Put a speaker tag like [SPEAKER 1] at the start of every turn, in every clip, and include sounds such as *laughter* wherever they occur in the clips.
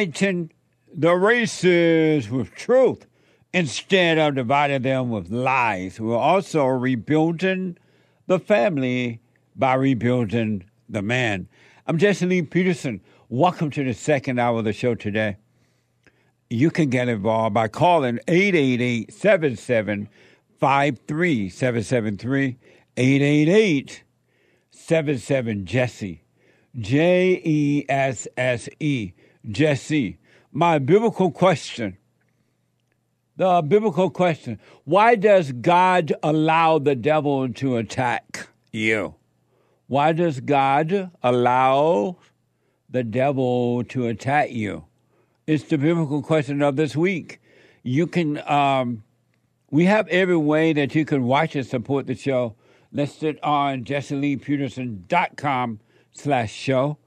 [SPEAKER 1] uniting the races with truth instead of dividing them with lies. We're also rebuilding the family by rebuilding the man. I'm Jesse Lee Peterson. Welcome to the second hour of the show today. You can get involved by calling 888 77 773 888 77 Jesse. J E S S E. Jesse. My biblical question. The biblical question. Why does God allow the devil to attack you? Why does God allow the devil to attack you? It's the biblical question of this week. You can, um, we have every way that you can watch and support the show listed on jesseleepeterson.com slash show,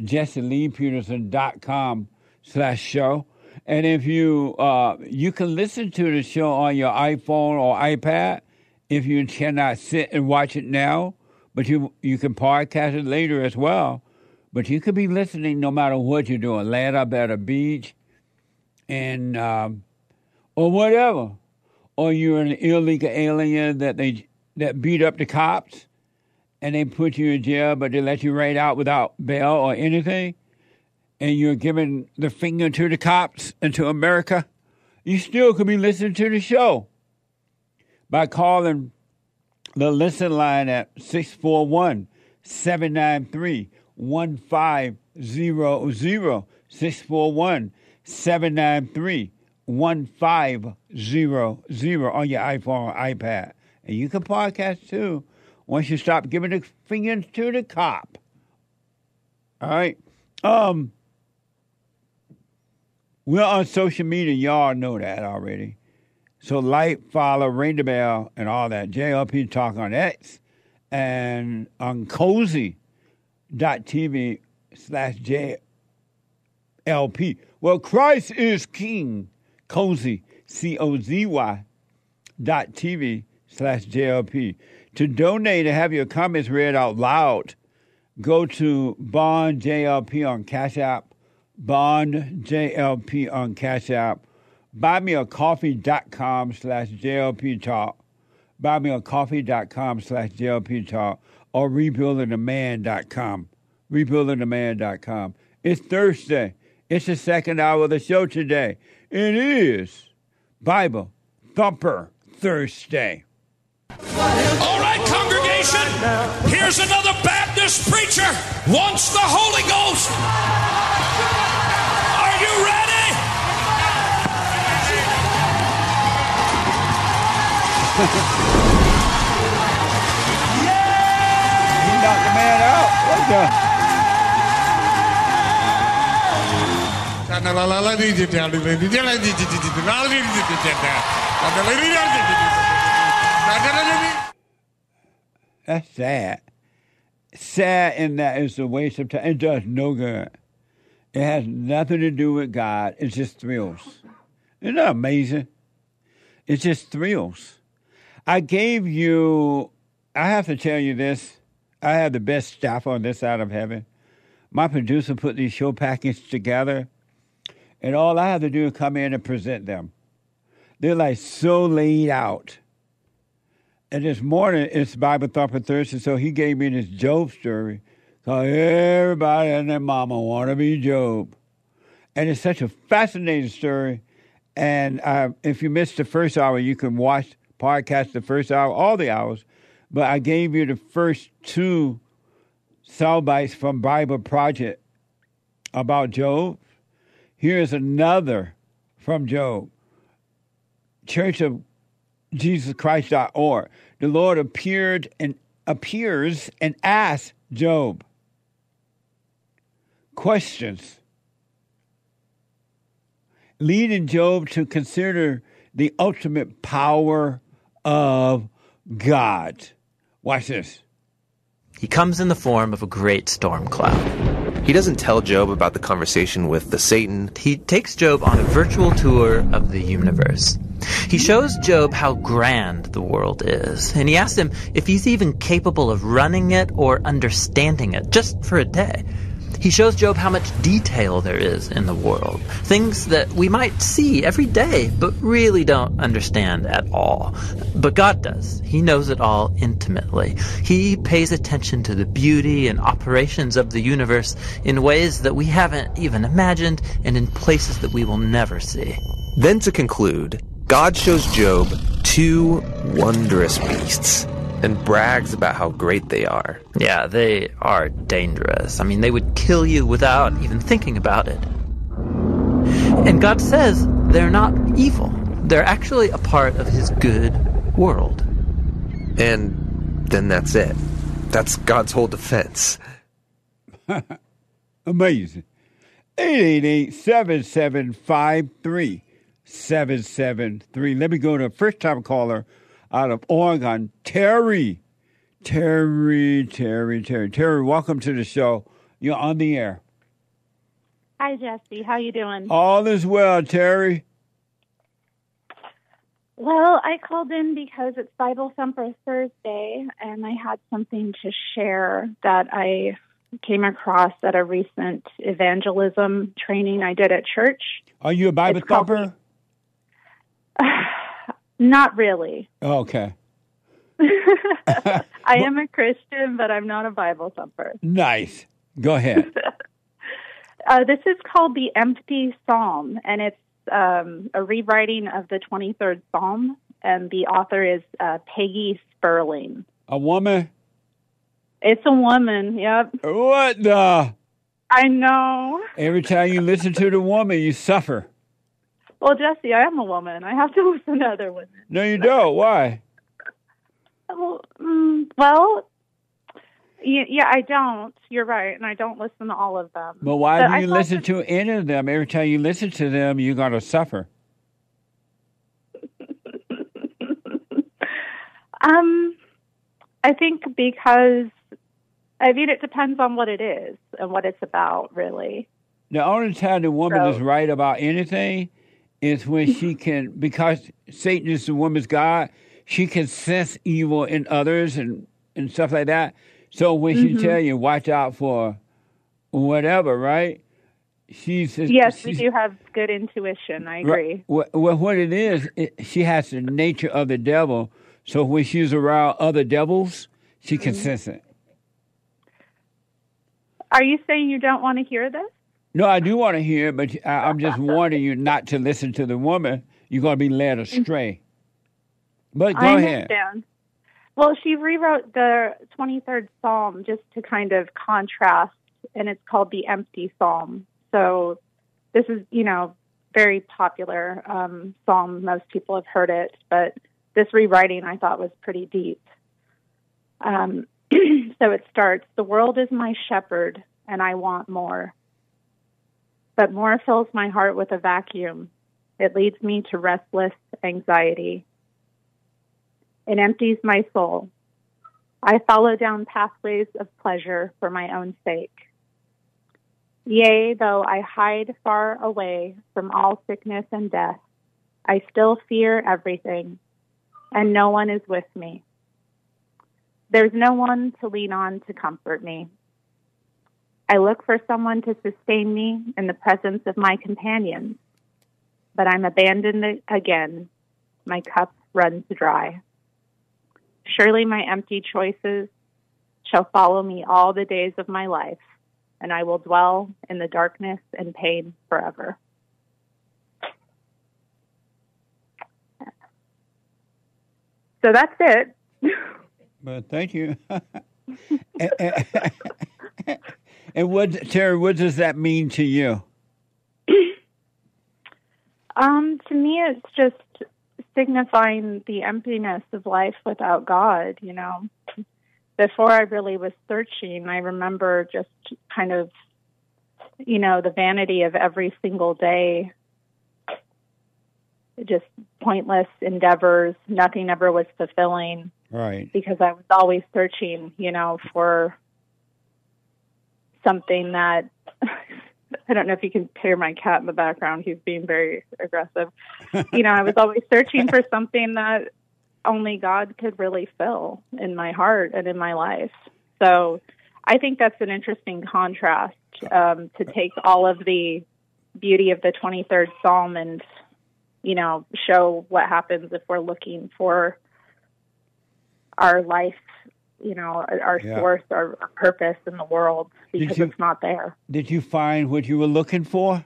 [SPEAKER 1] jesseleepeterson.com slash show. And if you, uh, you can listen to the show on your iPhone or iPad if you cannot sit and watch it now, but you, you can podcast it later as well. But you could be listening no matter what you're doing, laying up at a beach and, um, or whatever. Or you're an illegal alien that they, that beat up the cops and they put you in jail, but they let you right out without bail or anything, and you're giving the finger to the cops and to America, you still could be listening to the show by calling the listen line at 641 793 1500. 641 793 1500 on your iPhone or iPad. And you can podcast too once you stop giving the fingers to the cop. All right. Um, we're on social media. Y'all know that already. So like, follow, ring the bell, and all that. JLP Talk on X and on cozy.tv slash JLP. Well, Christ is King. Cozy, C O Z Y dot TV slash JLP. To donate and have your comments read out loud, go to Bond JLP on Cash App, Bond JLP on Cash App, buymeacoffee.com slash JLP Talk, buymeacoffee.com slash JLP Talk, or rebuildingtheman.com, rebuildingtheman.com. It's Thursday. It's the second hour of the show today. It is Bible Thumper Thursday.
[SPEAKER 2] All right, congregation, here's another Baptist preacher wants the Holy Ghost. Are you ready?
[SPEAKER 1] He knocked the man out. What the? That's sad. Sad in that it's a waste of time. It does no good. It has nothing to do with God. It's just thrills. Isn't that amazing? It's just thrills. I gave you, I have to tell you this. I have the best staff on this side of heaven. My producer put these show packages together, and all I have to do is come in and present them. They're like so laid out. And this morning it's Bible Thumper Thursday, so he gave me this Job story. So everybody and their mama want to be Job. And it's such a fascinating story. And uh, if you missed the first hour, you can watch podcast the first hour, all the hours. But I gave you the first two sound bites from Bible Project about Job. Here's another from Job. Church of Jesus Christ.org. The Lord appeared and appears and asks Job questions, leading Job to consider the ultimate power of God. Watch this.
[SPEAKER 3] He comes in the form of a great storm cloud.
[SPEAKER 4] He doesn't tell Job about the conversation with the Satan.
[SPEAKER 3] He takes Job on a virtual tour of the universe. He shows Job how grand the world is, and he asks him if he's even capable of running it or understanding it, just for a day. He shows Job how much detail there is in the world, things that we might see every day, but really don't understand at all. But God does. He knows it all intimately. He pays attention to the beauty and operations of the universe in ways that we haven't even imagined and in places that we will never see.
[SPEAKER 4] Then to conclude, God shows Job two wondrous beasts and brags about how great they are.
[SPEAKER 3] Yeah, they are dangerous. I mean, they would kill you without even thinking about it. And God says they're not evil. They're actually a part of his good world.
[SPEAKER 4] And then that's it. That's God's whole defense. *laughs*
[SPEAKER 1] Amazing. 888 7753 773. Let me go to a first time caller out of Oregon, Terry. Terry, Terry, Terry. Terry, welcome to the show. You're on the air.
[SPEAKER 5] Hi, Jesse. How you doing?
[SPEAKER 1] All is well, Terry.
[SPEAKER 5] Well, I called in because it's Bible Thumper Thursday, and I had something to share that I came across at a recent evangelism training I did at church.
[SPEAKER 1] Are you a Bible
[SPEAKER 5] It's called-
[SPEAKER 1] thumper? *sighs*
[SPEAKER 5] Not really.
[SPEAKER 1] Oh, okay. *laughs*
[SPEAKER 5] I am a Christian, but I'm not a Bible thumper.
[SPEAKER 1] Nice. Go ahead. *laughs*
[SPEAKER 5] Uh, this is called the Empty Psalm, and it's um, a rewriting of the 23rd Psalm, and the author is uh, Peggy Sperling.
[SPEAKER 1] A woman?
[SPEAKER 5] It's a woman, yep.
[SPEAKER 1] What the?
[SPEAKER 5] I know.
[SPEAKER 1] Every time you listen to the woman, you suffer.
[SPEAKER 5] Well, Jesse, I am a woman. I have to *laughs* listen to other women.
[SPEAKER 1] No, you don't. Why?
[SPEAKER 5] Well, mm, well yeah, I don't. You're right, and I don't listen to all of them.
[SPEAKER 1] But why
[SPEAKER 5] But
[SPEAKER 1] do you listen
[SPEAKER 5] that-
[SPEAKER 1] to any of them? Every time you listen to them, you're going to suffer. *laughs*
[SPEAKER 5] Um, I think because I mean it depends on what it is and what it's about, really.
[SPEAKER 1] The only time the woman
[SPEAKER 5] So-
[SPEAKER 1] is right about anything is when she can, because Satan is the woman's God, she can sense evil in others and, and stuff like that. So when she tell you, watch out for whatever, right? She's
[SPEAKER 5] Yes, we do have good intuition. I agree.
[SPEAKER 1] Right. Well, well, what it is, it, she has the nature of the devil. So when she's around other devils, she can
[SPEAKER 5] Mm-hmm.
[SPEAKER 1] sense it.
[SPEAKER 5] Are you saying you don't want to hear this?
[SPEAKER 1] No, I do want to hear but I, I'm just warning you not to listen to the woman. You're going to be led astray. But go
[SPEAKER 5] I
[SPEAKER 1] ahead.
[SPEAKER 5] Well, she rewrote the 23rd Psalm just to kind of contrast, and it's called the Empty Psalm. So this is, you know, very popular um, psalm. Most people have heard it, but this rewriting I thought was pretty deep. Um, *clears throat* so it starts The world is my shepherd, and I want more. But more fills my heart with a vacuum. It leads me to restless anxiety. It empties my soul. I follow down pathways of pleasure for my own sake. Yea, though I hide far away from all sickness and death, I still fear everything, and no one is with me. There's no one to lean on to comfort me. I look for someone to sustain me in the presence of my companions, but I'm abandoned again. My cup runs dry. Surely my empty choices shall follow me all the days of my life, and I will dwell in the darkness and pain forever. So that's it.
[SPEAKER 1] But thank you. *laughs* *laughs* and, what, Terry, what does that mean to you? *laughs*
[SPEAKER 5] Um, to me, it's just signifying the emptiness of life without God. You know, before I really was searching, I remember just kind of, you know, the vanity of every single day. Just pointless endeavors. Nothing ever was fulfilling
[SPEAKER 1] Right.
[SPEAKER 5] because I was always searching, you know, for something that *laughs* I don't know if you can hear my cat in the background. He's being very aggressive. *laughs* you know, I was always searching for something that only God could really fill in my heart and in my life. So I think that's an interesting contrast um, to take all of the beauty of the 23rd Psalm and, you know, show what happens if we're looking for our life, you know, our,
[SPEAKER 1] Yeah.
[SPEAKER 5] source, our, our purpose in the world because
[SPEAKER 1] you-
[SPEAKER 5] it's not there.
[SPEAKER 1] Did you find what you were looking for?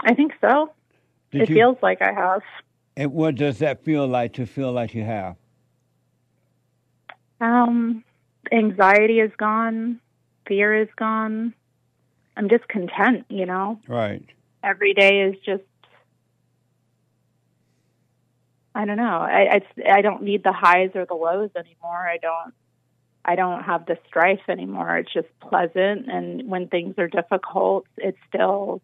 [SPEAKER 5] I think so.
[SPEAKER 1] Did
[SPEAKER 5] it
[SPEAKER 1] you,
[SPEAKER 5] feels like I have.
[SPEAKER 1] And what does that feel like to feel like you have?
[SPEAKER 5] Um, anxiety is gone, fear is gone. I'm just content, you know.
[SPEAKER 1] Right.
[SPEAKER 5] Every day is just I don't know. I it's, I don't need the highs or the lows anymore. I don't I don't have the strife anymore. It's just pleasant and when things are difficult, it's still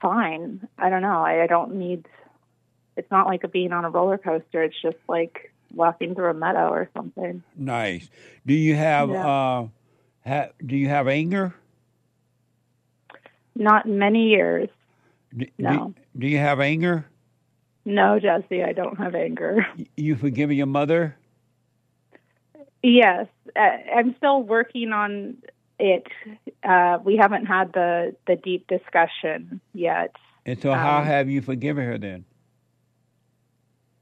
[SPEAKER 5] fine. I don't know. I, I don't need it's not like being on a roller coaster. It's just like walking through a meadow or something.
[SPEAKER 1] Nice. Do you have
[SPEAKER 5] Yeah.
[SPEAKER 1] uh ha, do you have anger?
[SPEAKER 5] Not many years.
[SPEAKER 1] D-
[SPEAKER 5] No.
[SPEAKER 1] Do, do you have anger?
[SPEAKER 5] No, Jesse, I don't have anger. *laughs*
[SPEAKER 1] You forgive your mother?
[SPEAKER 5] Yes, uh, I'm still working on it. Uh, we haven't had the the deep discussion yet.
[SPEAKER 1] And so how
[SPEAKER 5] Um,
[SPEAKER 1] have you forgiven her then?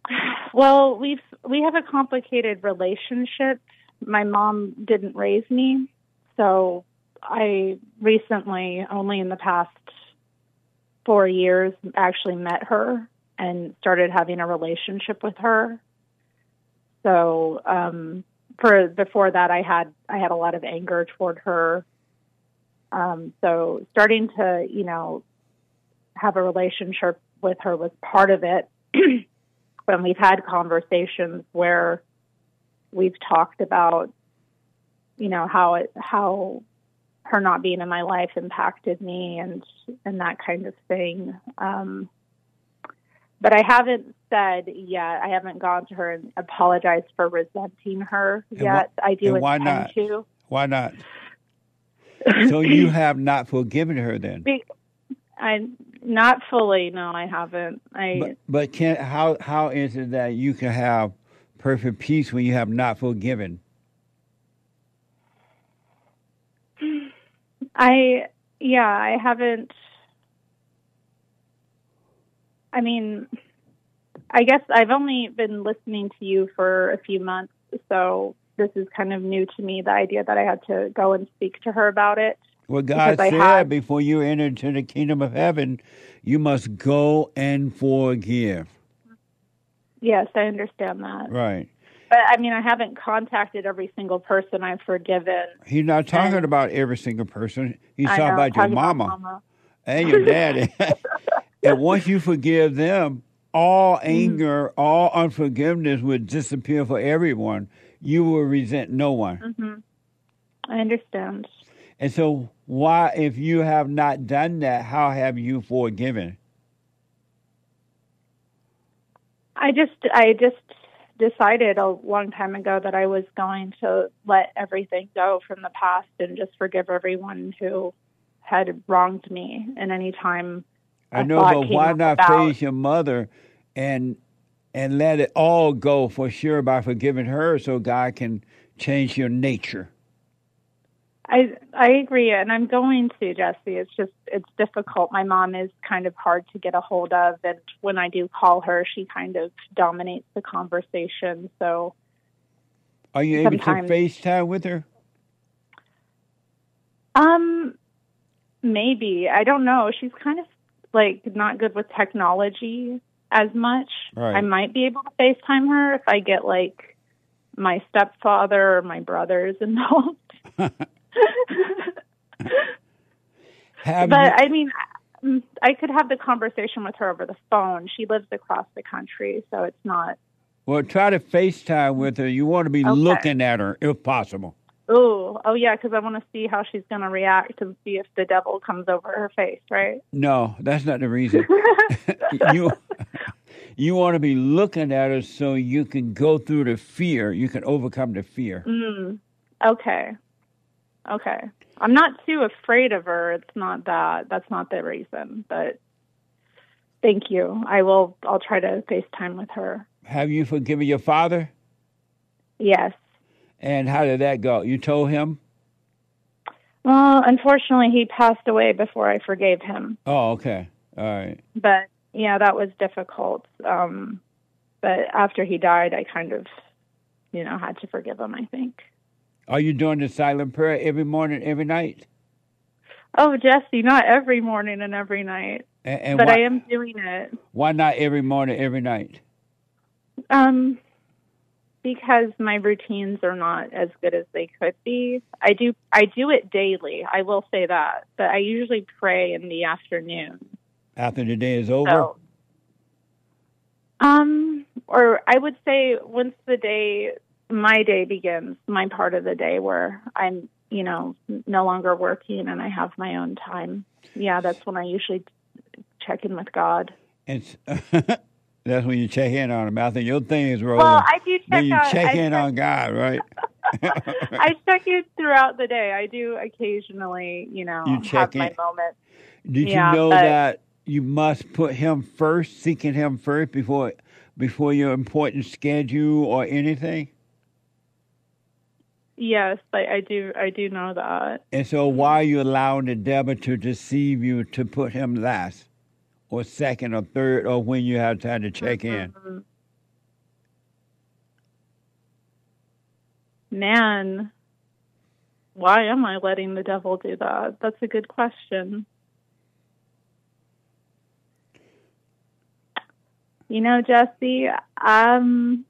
[SPEAKER 1] *sighs*
[SPEAKER 5] Well, we've we have a complicated relationship. My mom didn't raise me, so I recently, only in the past four years, actually met her and started having a relationship with her. So, um, for before that, I had I had a lot of anger toward her. Um, so, starting to you know have a relationship with her was part of it. *clears throat* when we've had conversations where we've talked about you know how it how her not being in my life impacted me and and that kind of thing um but I haven't said yet. I haven't gone to her and apologized for resenting her
[SPEAKER 1] And
[SPEAKER 5] yet. I do
[SPEAKER 1] and why not?
[SPEAKER 5] to.
[SPEAKER 1] Why not? so you *laughs* have not forgiven her then?
[SPEAKER 5] Be- I not fully. No, I haven't. I
[SPEAKER 1] But, but can how how is it that you can have perfect peace when you have not forgiven?
[SPEAKER 5] I yeah, I haven't I mean I guess I've only been listening to you for a few months, so this is kind of new to me the idea that I had to go and speak to her about it.
[SPEAKER 1] Well, God said
[SPEAKER 5] have-
[SPEAKER 1] before you enter into the kingdom of heaven, you must go and forgive.
[SPEAKER 5] Yes, I understand that.
[SPEAKER 1] Right.
[SPEAKER 5] But I mean, I haven't contacted every single person I've forgiven.
[SPEAKER 1] He's not talking
[SPEAKER 5] And-
[SPEAKER 1] about every single person. He's
[SPEAKER 5] I
[SPEAKER 1] talking
[SPEAKER 5] know,
[SPEAKER 1] about your
[SPEAKER 5] talking
[SPEAKER 1] mama,
[SPEAKER 5] mama.
[SPEAKER 1] and your daddy. *laughs* *laughs* and once you forgive them, all *laughs*
[SPEAKER 5] Mm-hmm.
[SPEAKER 1] anger, all unforgiveness would disappear for everyone. You will resent no one.
[SPEAKER 5] hmm I understand.
[SPEAKER 1] And so, why, if you have not done that, how have you forgiven?
[SPEAKER 5] I just I just decided a long time ago that I was going to let everything go from the past and just forgive everyone who had wronged me and any time
[SPEAKER 1] I know, but why not
[SPEAKER 5] about-
[SPEAKER 1] face your mother and and let it all go for sure by forgiving her, so God can change your nature.
[SPEAKER 5] I I agree and I'm going to Jesse. It's just it's difficult. My mom is kind of hard to get a hold of and when I do call her she kind of dominates the conversation. So
[SPEAKER 1] Are you able to FaceTime with her?
[SPEAKER 5] Um, maybe I don't know. She's kind of like not good with technology as much.
[SPEAKER 1] Right.
[SPEAKER 5] I might be able to FaceTime her if I get like my stepfather or my brothers *laughs* involved. But I mean, I could have the conversation with her over the phone. She lives across the country, so it's not.
[SPEAKER 1] Well, try to FaceTime with her. You want to be
[SPEAKER 5] Okay.
[SPEAKER 1] looking at her if possible.
[SPEAKER 5] Oh, oh yeah, because I want to see how she's going to react and see if the devil comes over her face, right?
[SPEAKER 1] No, that's not the reason. *laughs* you you want to be looking at her so you can go through the fear. You can overcome the fear.
[SPEAKER 5] Mm, okay, okay. I'm not too afraid of her. It's not that. That's not the reason. But thank you. I will. I'll try to FaceTime with her.
[SPEAKER 1] Have you forgiven your father?
[SPEAKER 5] Yes.
[SPEAKER 1] And how did that go? You told him?
[SPEAKER 5] Well, unfortunately, he passed away before I forgave him.
[SPEAKER 1] Oh, okay. All right.
[SPEAKER 5] But yeah, that was difficult. Um, but after he died, I kind of, you know, had to forgive him. I think.
[SPEAKER 1] Are you doing the silent prayer every morning, every night?
[SPEAKER 5] Oh, Jesse, not every morning and every night,
[SPEAKER 1] And, and
[SPEAKER 5] but
[SPEAKER 1] why,
[SPEAKER 5] I am doing it.
[SPEAKER 1] why not every morning, every night?
[SPEAKER 5] Um, because my routines are not as good as they could be. I do I do it daily. I will say that, but I usually pray in the afternoon.
[SPEAKER 1] After the day is over?
[SPEAKER 5] So, um, or I would say once the day, my day begins, my part of the day where I'm, you know, no longer working and I have my own time. Yeah, that's when I usually check in with God.
[SPEAKER 1] It's *laughs* that's when you check in on him. I think your thing is rolling,
[SPEAKER 5] Well, I do check
[SPEAKER 1] then you check
[SPEAKER 5] I
[SPEAKER 1] in
[SPEAKER 5] check-
[SPEAKER 1] on God, right? *laughs*
[SPEAKER 5] I check in throughout the day. I do occasionally, you know,
[SPEAKER 1] You check
[SPEAKER 5] have my
[SPEAKER 1] in.
[SPEAKER 5] moment.
[SPEAKER 1] Did
[SPEAKER 5] Yeah,
[SPEAKER 1] you know
[SPEAKER 5] but-
[SPEAKER 1] that you must put him first, seeking him first before before your important schedule or anything?
[SPEAKER 5] Yes, I, I do. I do know that.
[SPEAKER 1] And so why are you allowing the devil to deceive you to put him last or second or third or when you have time to check in?
[SPEAKER 5] Mhm. Man, why am I letting the devil do that? That's a good question. You know, Jesse, um,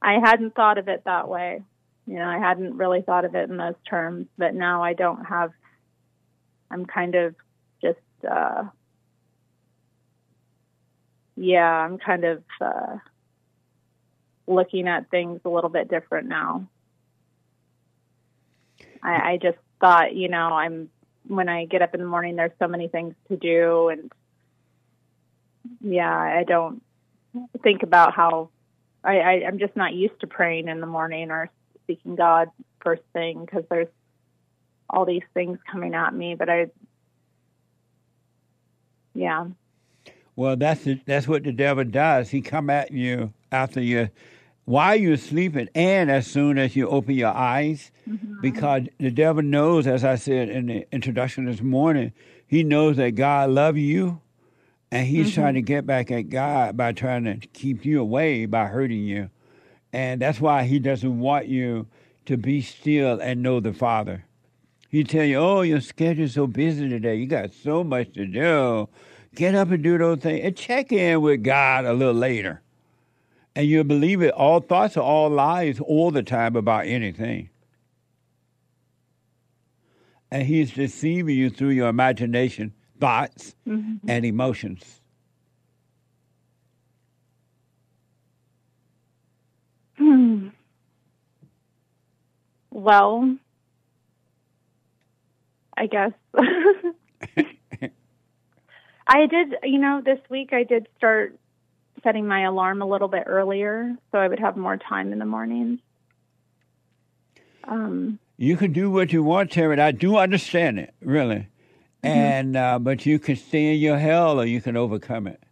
[SPEAKER 5] I hadn't thought of it that way. You know, I hadn't really thought of it in those terms, but now I don't have, I'm kind of just, uh, yeah, I'm kind of uh, looking at things a little bit different now. I, I just thought, you know, I'm when I get up in the morning, there's so many things to do, and yeah, I don't think about how I, I I'm just not used to praying in the morning or seeking God first thing because there's all these things coming at me, but I, yeah.
[SPEAKER 1] Well, that's the, that's what the devil does. He come at you after you, while you're sleeping, and as soon as you open your eyes, mm-hmm. because the devil knows, as I said in the introduction this morning, he knows that God loves you, and he's mm-hmm. trying to get back at God by trying to keep you away by hurting you, and that's why he doesn't want you to be still and know the Father. He tell you, "Oh, your schedule's so busy today. You got so much to do." Get up and do those things and check in with God a little later. And you'll believe it, all thoughts are all lies all the time about anything. And He's deceiving you through your imagination, thoughts, and emotions.
[SPEAKER 5] Hmm. Well, I guess. *laughs* I did, you know, this week I did start setting my alarm a little bit earlier so I would have more time in the mornings. Um,
[SPEAKER 1] You can do what you want, Terry. I do understand it, really. And uh, but you can stay in your hell, or you can overcome it.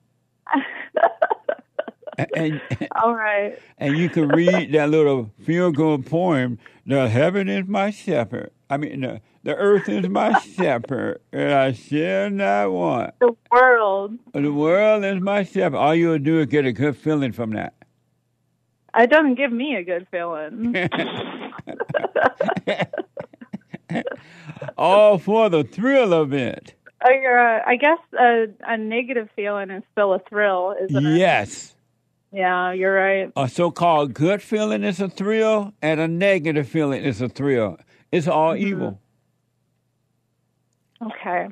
[SPEAKER 1] *laughs* and
[SPEAKER 5] all right. *laughs*
[SPEAKER 1] and you can read that little feel good poem. The heaven is my shepherd. I mean, the, the earth is my *laughs* shepherd, and I shall not want.
[SPEAKER 5] The world.
[SPEAKER 1] The world is my shepherd. All you'll do is get a good feeling from that.
[SPEAKER 5] It doesn't give me a good feeling. *laughs*
[SPEAKER 1] All for the thrill of it.
[SPEAKER 5] Uh, I, uh, I guess a, a negative feeling is still a thrill, isn't it?
[SPEAKER 1] Yes.
[SPEAKER 5] Yeah, you're right.
[SPEAKER 1] A so called good feeling is a thrill, and a negative feeling is a thrill. It's all mm-hmm. evil.
[SPEAKER 5] Okay.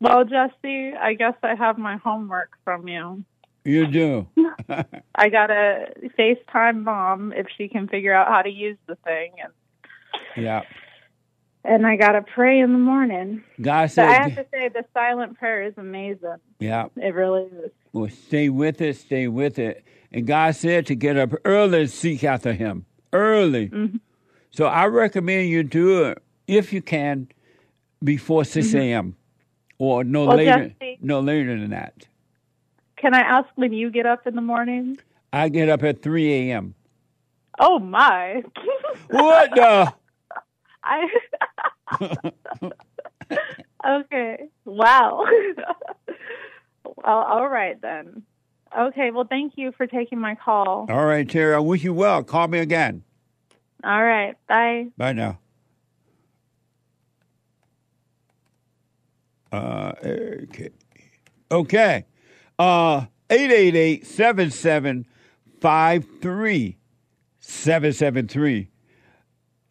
[SPEAKER 5] Well, Jesse, I guess I have my homework from you.
[SPEAKER 1] You do. *laughs*
[SPEAKER 5] I gotta FaceTime mom if she can figure out how to use the thing, and
[SPEAKER 1] yeah.
[SPEAKER 5] and I gotta pray in the morning.
[SPEAKER 1] God
[SPEAKER 5] But I have to say, the silent prayer is amazing.
[SPEAKER 1] yeah.
[SPEAKER 5] It really is.
[SPEAKER 1] Well, stay with it, stay with it. And God said to get up early and seek after Him. Early.
[SPEAKER 5] Mm-hmm.
[SPEAKER 1] So I recommend you do it if you can before 6 a.m. or no
[SPEAKER 5] Mm-hmm. Well,
[SPEAKER 1] later
[SPEAKER 5] Jesse-
[SPEAKER 1] no later than that.
[SPEAKER 5] Can I ask when you get up in the morning?
[SPEAKER 1] I get up at 3 a.m.
[SPEAKER 5] Oh my! *laughs*
[SPEAKER 1] What the? *laughs*
[SPEAKER 5] I. *laughs* okay. Wow. well, all right then. Okay. Well, thank you for taking my call.
[SPEAKER 1] All right, Terry, I wish you well. Call me again.
[SPEAKER 5] All right. Bye.
[SPEAKER 1] Bye now. Uh, okay. Okay. Uh, 888-7753-7773.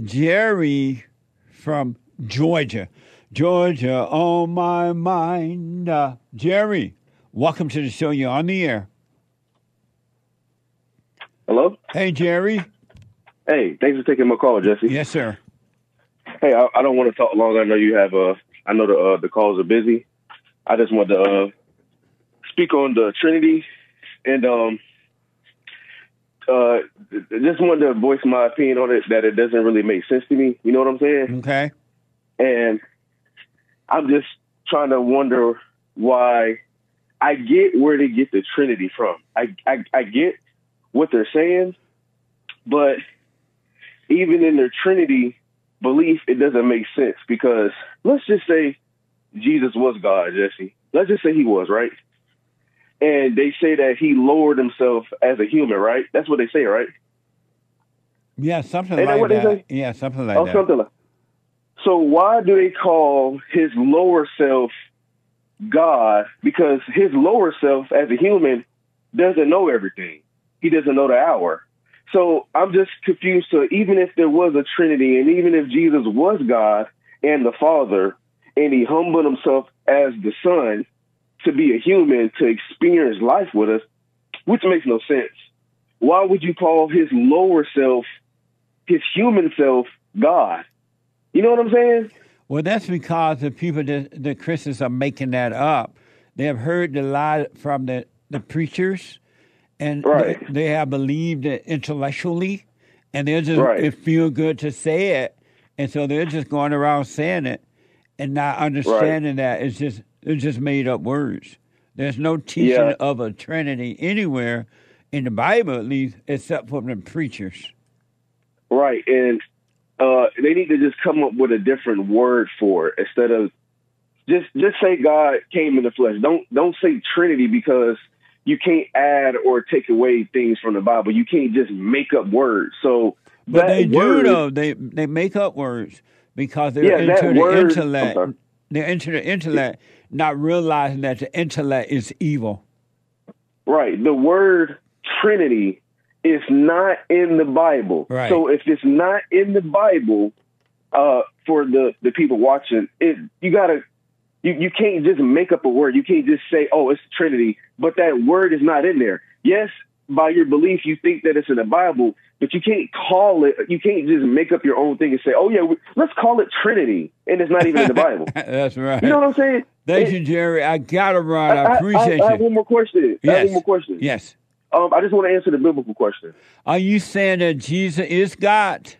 [SPEAKER 1] Jerry from Georgia. Georgia on my mind. Uh, Jerry, welcome to the show. You're on the air.
[SPEAKER 6] Hello?
[SPEAKER 1] Hey, Jerry.
[SPEAKER 6] Hey, thanks for taking my call, Jesse.
[SPEAKER 1] Yes, sir.
[SPEAKER 6] Hey, I, I don't want to talk long. I know you have uh I know the uh, the calls are busy. I just want to uh speak on the Trinity and um uh just wanted to voice my opinion on it that it doesn't really make sense to me. You know what I'm saying?
[SPEAKER 1] Okay.
[SPEAKER 6] And I'm just trying to wonder why I get where they get the Trinity from. I I, I get what they're saying, but even in their Trinity belief, it doesn't make sense because let's just say Jesus was God, Jesse. Let's just say he was, right? And they say that he lowered himself as a human, right? That's what they say, right?
[SPEAKER 1] Yeah, something
[SPEAKER 6] Ain't that
[SPEAKER 1] like
[SPEAKER 6] what
[SPEAKER 1] that. Yeah, something like
[SPEAKER 6] oh,
[SPEAKER 1] that.
[SPEAKER 6] something like. So why do they call his lower self God? Because his lower self, as a human, doesn't know everything. He doesn't know the hour. So I'm just confused. So even if there was a Trinity, and even if Jesus was God and the Father, and he humbled himself as the Son to be a human to experience life with us, which makes no sense. Why would you call his lower self, his human self, God? You know what I'm saying?
[SPEAKER 1] Well, that's because the people that the Christians are making that up. They have heard the lie from the, the preachers, and
[SPEAKER 6] Right.
[SPEAKER 1] they, they have believed it intellectually, and they're just
[SPEAKER 6] Right.
[SPEAKER 1] it feel good to say it, and so they're just going around saying it and not understanding that it's just it's just made up words. There's no teaching
[SPEAKER 6] Yeah.
[SPEAKER 1] of a Trinity anywhere in the Bible, at least, except for the preachers.
[SPEAKER 6] Right. And uh, they need to just come up with a different word for it instead of just just say God came in the flesh. Don't don't say Trinity because you can't add or take away things from the Bible. You can't just make up words. So
[SPEAKER 1] But they
[SPEAKER 6] word,
[SPEAKER 1] do though. They they make up words because they're
[SPEAKER 6] Yeah,
[SPEAKER 1] into the
[SPEAKER 6] word-
[SPEAKER 1] intellect. They're into the intellect, not realizing that the intellect is evil.
[SPEAKER 6] Right. The word Trinity is not in the Bible.
[SPEAKER 1] Right.
[SPEAKER 6] So if it's not in the Bible, uh, for the, the people watching, it you gotta you, you can't just make up a word. You can't just say, Oh, it's Trinity, but that word is not in there. Yes, by your belief you think that it's in the Bible, but you can't call it you can't just make up your own thing and say, Oh yeah, we, let's call it Trinity and it's not even in the Bible. *laughs*
[SPEAKER 1] That's right.
[SPEAKER 6] You know what I'm saying?
[SPEAKER 1] Thank
[SPEAKER 6] It-
[SPEAKER 1] you, Jerry. I gotta run. I,
[SPEAKER 6] I,
[SPEAKER 1] appreciate
[SPEAKER 6] I, I have
[SPEAKER 1] you.
[SPEAKER 6] one more question. I have
[SPEAKER 1] Yes.
[SPEAKER 6] one more question.
[SPEAKER 1] Yes.
[SPEAKER 6] Um, I just want to answer the biblical question.
[SPEAKER 1] Are you saying that Jesus is God?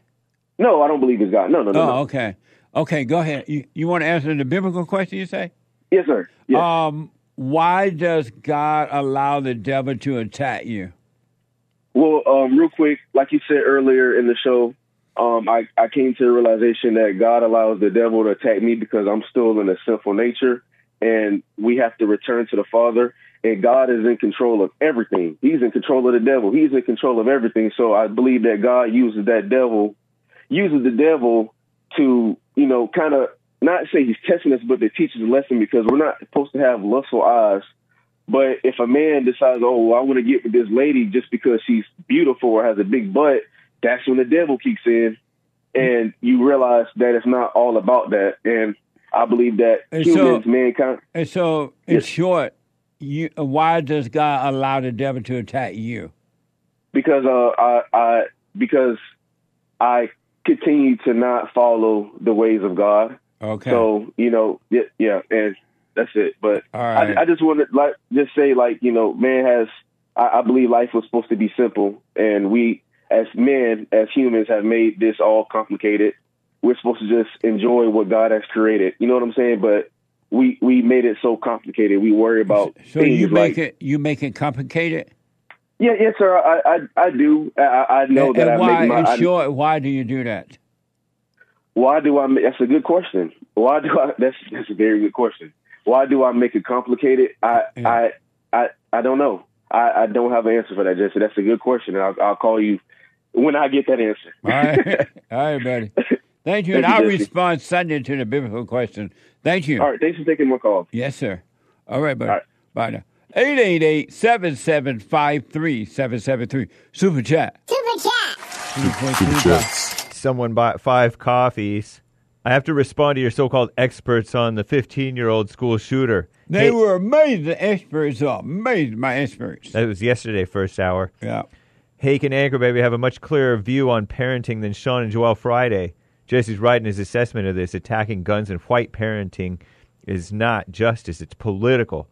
[SPEAKER 6] No, I don't believe he's God. No, no, no.
[SPEAKER 1] Oh,
[SPEAKER 6] no.
[SPEAKER 1] okay. Okay, go ahead. You you want to answer the biblical question? You say.
[SPEAKER 6] Yes, sir. Yes.
[SPEAKER 1] Um, why does God allow the devil to attack you?
[SPEAKER 6] well, um, real quick, like you said earlier in the show, um, I, I came to the realization that God allows the devil to attack me because I'm still in a sinful nature, and we have to return to the Father. And God is in control of everything. He's in control of the devil. He's in control of everything. So I believe that God uses that devil, uses the devil to, you know, kind of not say he's testing us, but to teach us a lesson because we're not supposed to have lustful eyes. But if a man decides, oh, well, I want to get with this lady just because she's beautiful or has a big butt, that's when the devil kicks in, and you realize that it's not all about that. And I believe that
[SPEAKER 1] And
[SPEAKER 6] humans,
[SPEAKER 1] so-
[SPEAKER 6] mankind,
[SPEAKER 1] And so, in
[SPEAKER 6] Yes.
[SPEAKER 1] short, you, why does God allow the devil to attack you?
[SPEAKER 6] because uh, I, I because I continue to not follow the ways of God.
[SPEAKER 1] Okay.
[SPEAKER 6] So you know, yeah, yeah, and that's it. But
[SPEAKER 1] right.
[SPEAKER 6] I, I just want to like just say like you know, man has. I, I believe life was supposed to be simple, and we as men, as humans, have made this all complicated. We're supposed to just enjoy what God has created. You know what I'm saying? But we we made it so complicated. We worry about
[SPEAKER 1] so
[SPEAKER 6] things
[SPEAKER 1] you
[SPEAKER 6] like
[SPEAKER 1] make it you make it complicated.
[SPEAKER 6] yeah, yes, sir. I I, I do. I, I know
[SPEAKER 1] and,
[SPEAKER 6] that
[SPEAKER 1] and
[SPEAKER 6] I
[SPEAKER 1] why?
[SPEAKER 6] make my.
[SPEAKER 1] in short, why do you do that?
[SPEAKER 6] Why do I? ma- That's a good question. Why do I? *laughs* That's that's a very good question. Why do I make it complicated? I
[SPEAKER 1] Yeah.
[SPEAKER 6] I I I don't know. I, I don't have an answer for that, Jesse. That's a good question. and I'll, I'll call you when I get that answer.
[SPEAKER 1] All right, *laughs* all right, buddy. Thank you, and
[SPEAKER 6] you,
[SPEAKER 1] I'll
[SPEAKER 6] Jesse.
[SPEAKER 1] respond Sunday to the biblical question. Thank you.
[SPEAKER 6] All right. Thanks for taking my call.
[SPEAKER 1] Yes, sir. All right, buddy.
[SPEAKER 6] All right.
[SPEAKER 1] Bye now. 888-775-3773. Super chat.
[SPEAKER 7] Super chat.
[SPEAKER 1] Super chat.
[SPEAKER 8] Someone bought five coffees. I have to respond to your so-called experts on the 15-year-old school shooter.
[SPEAKER 1] They
[SPEAKER 8] Hey-
[SPEAKER 1] were amazing. Experts amazing. My experts.
[SPEAKER 8] That was yesterday, first hour.
[SPEAKER 1] Yeah.
[SPEAKER 8] Hake and Anchor Baby have a much clearer view on parenting than Sean and Joel Friday. Jesse's right in his assessment of this. Attacking guns and white parenting is not justice; it's political.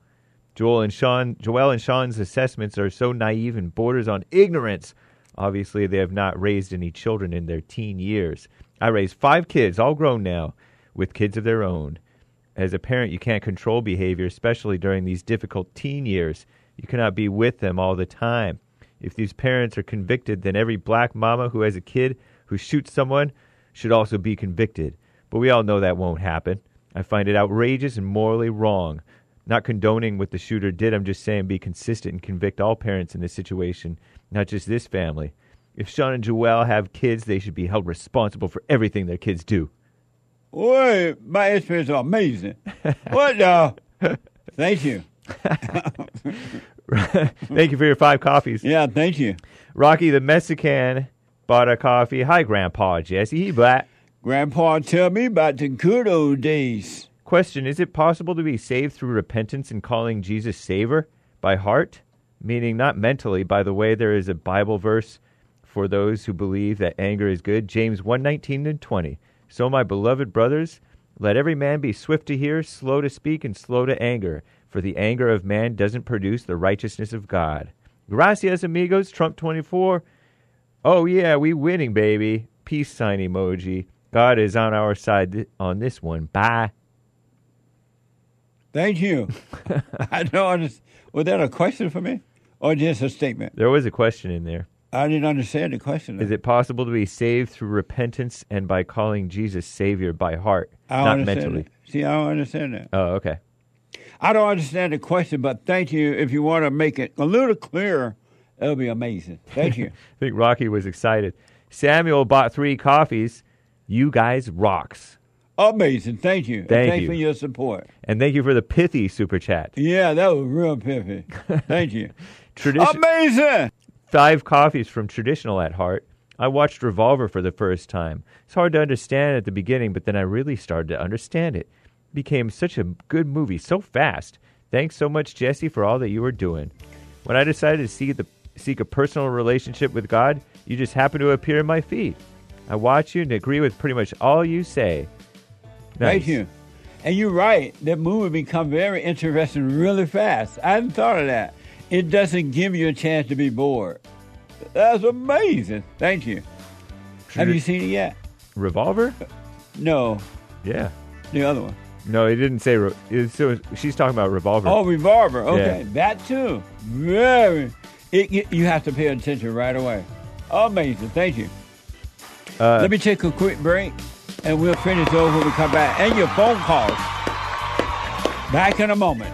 [SPEAKER 8] Joel and Sean, Joel and Sean's assessments are so naive and borders on ignorance. Obviously, they have not raised any children in their teen years. I raised five kids, all grown now, with kids of their own. As a parent, you can't control behavior, especially during these difficult teen years. You cannot be with them all the time. If these parents are convicted, then every black mama who has a kid who shoots someone should also be convicted. But we all know that won't happen. I find it outrageous and morally wrong. Not condoning what the shooter did, I'm just saying be consistent and convict all parents in this situation, not just this family. If Sean and Joelle have kids, they should be held responsible for everything their kids do.
[SPEAKER 1] Boy, my experts are amazing. what the? *laughs* Thank you. *laughs*
[SPEAKER 8] Thank you for your five coffees.
[SPEAKER 1] Yeah, thank you.
[SPEAKER 8] Rocky the Mexican bought a coffee. Hi, Grandpa Jesse. He black.
[SPEAKER 1] Grandpa tell me about the good old days.
[SPEAKER 8] Question Is it possible to be saved through repentance and calling Jesus Savior by heart? Meaning not mentally. By the way, there is a Bible verse for those who believe that anger is good. James 119 and 20. So, my beloved brothers, let every man be swift to hear, slow to speak, and slow to anger, for the anger of man doesn't produce the righteousness of God. Gracias, amigos. Trump 24. Oh, yeah, we winning, baby. Peace sign emoji. God is on our side on this one. Bye.
[SPEAKER 1] Thank you. *laughs* I don't understand. Was that a question for me or just a statement?
[SPEAKER 8] There was a question in there.
[SPEAKER 1] I didn't understand the question.
[SPEAKER 8] Is it possible to be saved through repentance and by calling Jesus Savior by heart,
[SPEAKER 1] I
[SPEAKER 8] not mentally?
[SPEAKER 1] that. See, I don't understand that.
[SPEAKER 8] Oh, okay.
[SPEAKER 1] I don't understand the question, but thank you. If you want to make it a little clearer, that'll be amazing. Thank you. *laughs*
[SPEAKER 8] I think Rocky was excited. Samuel bought three coffees. You guys rocks.
[SPEAKER 1] amazing. Thank you. And
[SPEAKER 8] Thank
[SPEAKER 1] Thanks
[SPEAKER 8] you.
[SPEAKER 1] for your support.
[SPEAKER 8] And thank you for the pithy super chat.
[SPEAKER 1] Yeah, that was real pithy. *laughs* Thank you.
[SPEAKER 8] Tradition
[SPEAKER 1] Amazing.
[SPEAKER 8] five coffees from traditional at heart. I watched Revolver for the first time. It's hard to understand at the beginning, but then I really started to understand it. It became such a good movie so fast. Thanks so much, Jesse, for all that you were doing. When I decided to seek, the, seek a personal relationship with God, you just happened to appear in my feed. I watch you and agree with pretty much all you say. Nice.
[SPEAKER 1] Thank you. And you're right. That movie become very interesting really fast. I hadn't thought of that. It doesn't give you a chance to be bored. That's amazing. Thank you. Have you seen it yet?
[SPEAKER 8] Revolver?
[SPEAKER 1] No,
[SPEAKER 8] Yeah.
[SPEAKER 1] the other one.
[SPEAKER 8] No, it didn't say. Re- so she's talking about Revolver.
[SPEAKER 1] Oh, Revolver. Okay,
[SPEAKER 8] Yeah.
[SPEAKER 1] that too. Very. It, you, you have to pay attention right away. Amazing. Thank you.
[SPEAKER 8] Uh,
[SPEAKER 1] Let me take a quick break, and we'll finish over when we come back. And your phone calls. Back in a moment.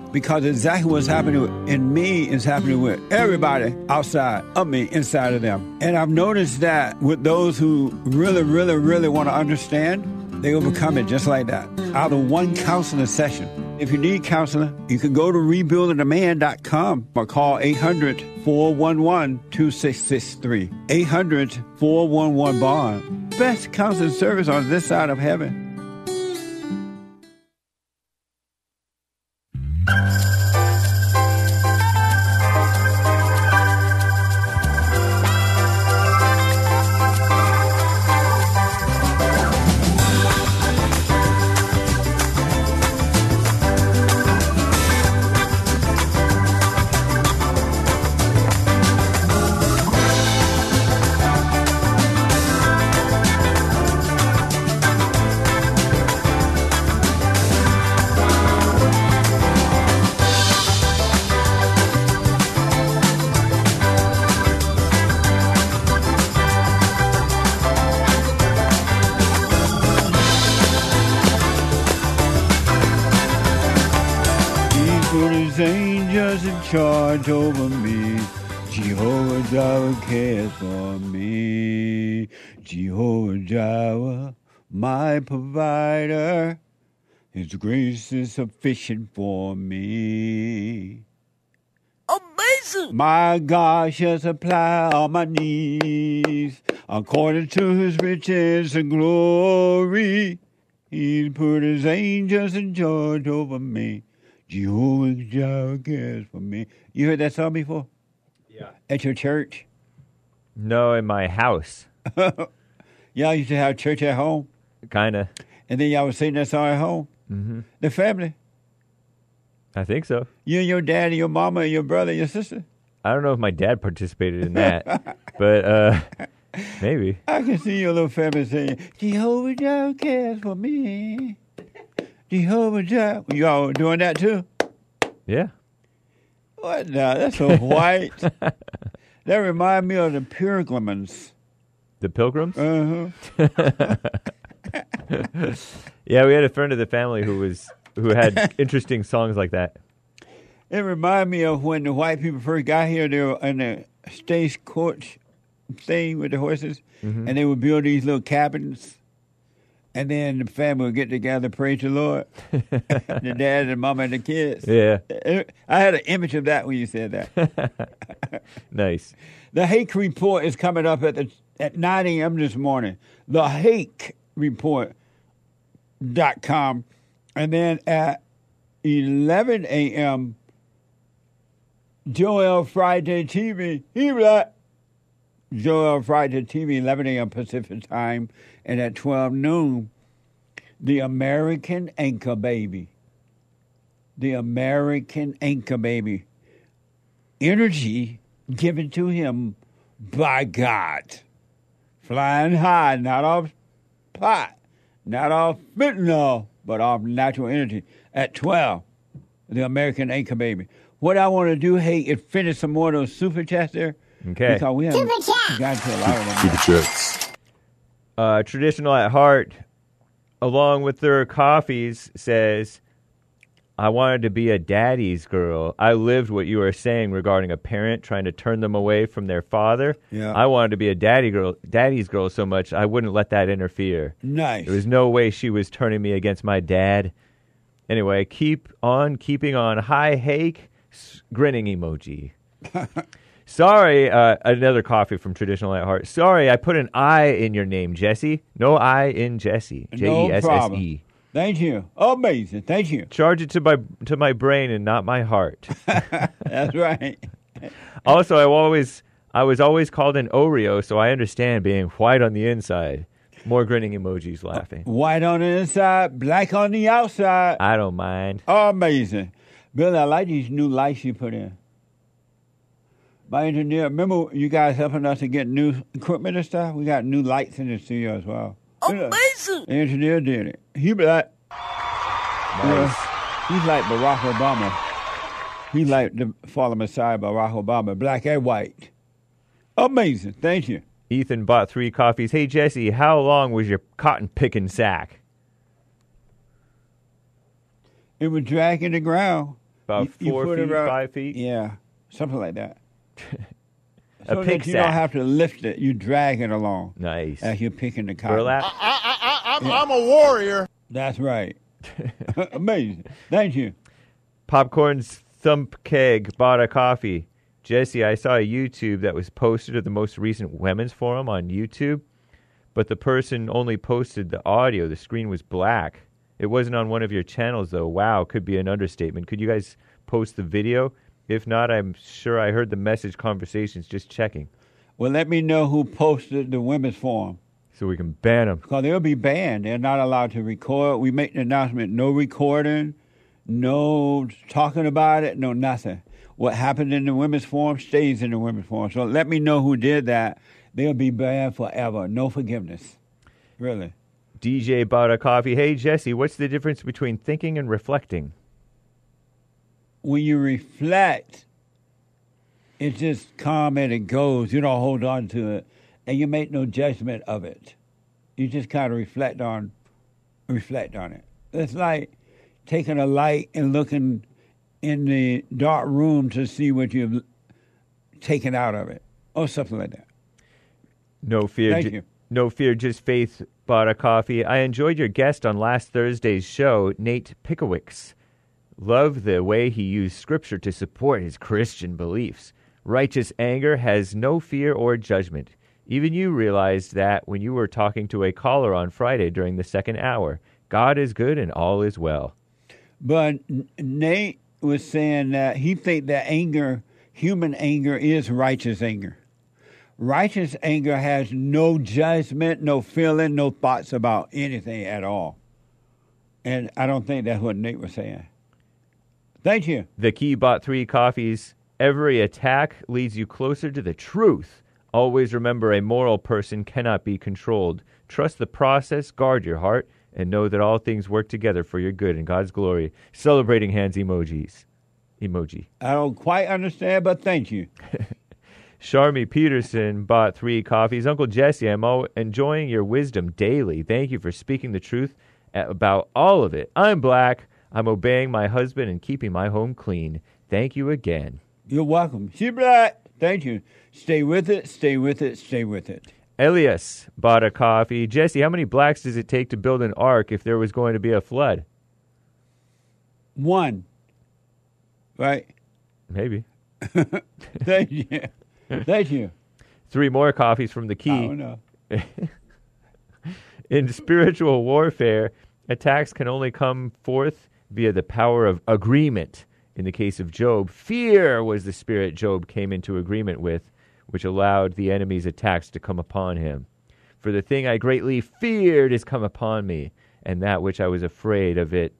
[SPEAKER 1] Because exactly what's happening in me is happening with everybody outside of me, inside of them. And I've noticed that with those who really, really, really want to understand, they overcome it just like that. Out of one counseling session. If you need counseling, you can go to rebuildingtheman.com or call 800 411 2663. 800 411 Bond. Best counseling service on this side of heaven. Jehovah Jireh, my provider. His grace is sufficient for me. Amazing! My God shall supply all my needs according to his riches and glory. He put his angels in charge over me. Jehovah Jireh cares for me. You heard that song before?
[SPEAKER 8] Yeah.
[SPEAKER 1] At your church?
[SPEAKER 8] No, in my house. *laughs*
[SPEAKER 1] Y'all used to have church at home,
[SPEAKER 8] Kind of.
[SPEAKER 1] and then y'all would sing that song at home.
[SPEAKER 8] Mm-hmm.
[SPEAKER 1] The family,
[SPEAKER 8] I think so.
[SPEAKER 1] you and your dad and your mama and your brother and your sister.
[SPEAKER 8] I don't know if my dad participated in that, *laughs* but uh, maybe.
[SPEAKER 1] I can see your little family saying, Jehovah Jireh cares for me. Jehovah Jireh. Y'all were doing that too?
[SPEAKER 8] Yeah.
[SPEAKER 1] What now? That's so white. *laughs* that remind me of the Pilgrims.
[SPEAKER 8] The Pilgrims?
[SPEAKER 1] Uh-huh. *laughs*
[SPEAKER 8] yeah, we had a friend of the family who was who had *laughs* interesting songs like that.
[SPEAKER 1] It remind me of when the white people first got here. They were in the stagecoach thing with the horses,
[SPEAKER 8] Mhm.
[SPEAKER 1] and they would build these little cabins. And then the family would get together, praise the Lord. *laughs* the dad and mama and the kids.
[SPEAKER 8] Yeah.
[SPEAKER 1] I had an image of that when you said that.
[SPEAKER 8] Nice.
[SPEAKER 1] The Hake Report is coming up at the at 9 a.m. this morning. The Hake Report dot com, and then at 11 a.m. Joel Friday TV. He Joel Friday TV, 11 a.m. Pacific time, and at 12 noon, the American Anchor Baby. The American Anchor Baby. Energy given to him by God. Flying high, not off pot, not off fentanyl, but off natural energy. At 12, the American Anchor Baby. What I want to do, hey, is finish some more of those super chats there.
[SPEAKER 8] Okay.
[SPEAKER 1] Because we haven't got to a lot of them.
[SPEAKER 4] Super chats.
[SPEAKER 8] Uh, traditional at heart, along with their coffees, says, I wanted to be a daddy's girl. I lived what you were saying regarding a parent trying to turn them away from their father.
[SPEAKER 1] Yeah.
[SPEAKER 8] I wanted to be a daddy girl, daddy's girl so much I wouldn't let that interfere.
[SPEAKER 1] Nice.
[SPEAKER 8] There was no way she was turning me against my dad. Anyway, keep on keeping on. Hi, Hake. S- Grinning emoji. *laughs* Sorry, uh, another coffee from Traditional at Heart. Sorry, I put an I in your name, Jesse. No I in Jesse. J E S S. E.
[SPEAKER 1] Thank you. Amazing. Thank you.
[SPEAKER 8] Charge it to my to my brain and not my heart. *laughs*
[SPEAKER 1] That's right.
[SPEAKER 8] also, I always I was always called an Oreo, so I understand being white on the inside. More grinning emojis laughing.
[SPEAKER 1] Uh, white on the inside, black on the outside.
[SPEAKER 8] I don't mind.
[SPEAKER 1] Amazing. Billy, I like these new lights you put in. My engineer, remember you guys helping us to get new equipment and stuff? We got new lights in the studio as well. Amazing. The engineer did it. He be like,
[SPEAKER 8] Nice.
[SPEAKER 1] he's like Barack Obama. He like the fallen Messiah, Barack Obama, black and white. Amazing. Thank you.
[SPEAKER 8] Ethan bought three coffees. Hey, Jesse, how long was your cotton picking sack?
[SPEAKER 1] It was dragging the ground.
[SPEAKER 8] About
[SPEAKER 1] You- you
[SPEAKER 8] four
[SPEAKER 1] put
[SPEAKER 8] feet,
[SPEAKER 1] around-
[SPEAKER 8] five feet?
[SPEAKER 1] Yeah, something like that. *laughs*
[SPEAKER 8] A
[SPEAKER 1] so
[SPEAKER 8] pig
[SPEAKER 1] that you don't have to lift it. You drag it along
[SPEAKER 8] Nice.
[SPEAKER 1] as you're picking the cotton.
[SPEAKER 8] Burlap?
[SPEAKER 9] I'm a warrior.
[SPEAKER 1] That's right. *laughs* *laughs* Amazing. Thank you.
[SPEAKER 8] Popcorn's Thump Keg bought a coffee. Jesse, I saw a YouTube that was posted of the most recent women's forum on YouTube, but the person only posted the audio. The screen was black. It wasn't on one of your channels, though. Wow, could be an understatement. Could you guys post the video? If not, I'm sure I heard the message conversations. Just checking.
[SPEAKER 1] Well, let me know who posted the women's forum.
[SPEAKER 8] So we can ban them.
[SPEAKER 1] Because they'll be banned. They're not allowed to record. We make the announcement no recording, no talking about it, no nothing. What happened in the women's forum stays in the women's forum. So let me know who did that. They'll be banned forever. No forgiveness. Really.
[SPEAKER 8] DJ bought a coffee. Hey, Jesse, what's the difference between thinking and reflecting?
[SPEAKER 1] When you reflect, it's just calm and it goes. You don't hold on to it. And you make no judgment of it. You just kind of reflect on reflect on it. It's like taking a light and looking in the dark room to see what you've taken out of it, or something like that.
[SPEAKER 8] No fear.
[SPEAKER 1] Thank
[SPEAKER 8] ju-
[SPEAKER 1] you.
[SPEAKER 8] No fear, just faith. Bought a coffee. I enjoyed your guest on last Thursday's show, Nate Pickowicz. Love the way he used scripture to support his Christian beliefs. Righteous anger has no fear or judgment. Even you realized that when you were talking to a caller on Friday during the second hour. God is good and all is well.
[SPEAKER 1] But Nate was saying that he think that anger, human anger, is righteous anger. Righteous anger has no judgment, no feeling, no thoughts about anything at all. And I don't think that's what Nate was saying. Thank you.
[SPEAKER 8] The key bought three coffees. Every attack leads you closer to the truth. Always remember a moral person cannot be controlled. Trust the process, guard your heart, and know that all things work together for your good and God's glory. Celebrating hands emojis. Emoji.
[SPEAKER 1] I don't quite understand, but thank you. *laughs*
[SPEAKER 8] Sharmi Peterson bought three coffees. Uncle Jesse, I'm enjoying your wisdom daily. Thank you for speaking the truth about all of it. I'm black. I'm obeying my husband and keeping my home clean. Thank you again.
[SPEAKER 1] You're welcome. She black. Thank you. Stay with it, stay with it, stay with it.
[SPEAKER 8] Elias bought a coffee. Jesse, how many blacks does it take to build an ark if there was going to be a flood?
[SPEAKER 1] One. Right?
[SPEAKER 8] Maybe. *laughs*
[SPEAKER 1] Thank you. Thank you.
[SPEAKER 8] Three more coffees from the key.
[SPEAKER 1] Oh, don't know. *laughs*
[SPEAKER 8] In spiritual warfare, attacks can only come forth via the power of agreement. In the case of Job, fear was the spirit Job came into agreement with, which allowed the enemy's attacks to come upon him. For the thing I greatly feared is come upon me, and that which I was afraid of it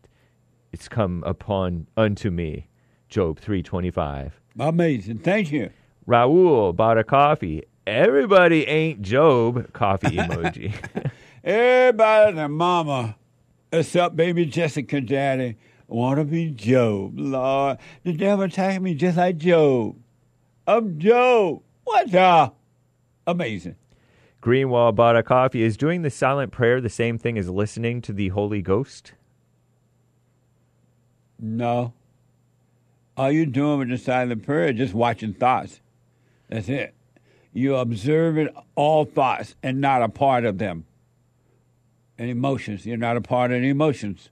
[SPEAKER 8] it is come upon unto me. Job 325.
[SPEAKER 1] Amazing. Thank you.
[SPEAKER 8] Raul bought a coffee. Everybody ain't Job. Coffee *laughs* emoji. *laughs*
[SPEAKER 1] Everybody and mama, except baby Jessica daddy, want to be Job. Lord, the devil attacked me just like Job. I'm Job. What the? Amazing.
[SPEAKER 8] Greenwall bought a coffee. Is doing the silent prayer the same thing as listening to the Holy Ghost?
[SPEAKER 1] No. All you're doing with the silent prayer is just watching thoughts. That's it. You're observing all thoughts and not a part of them. And emotions. You're not a part of the emotions.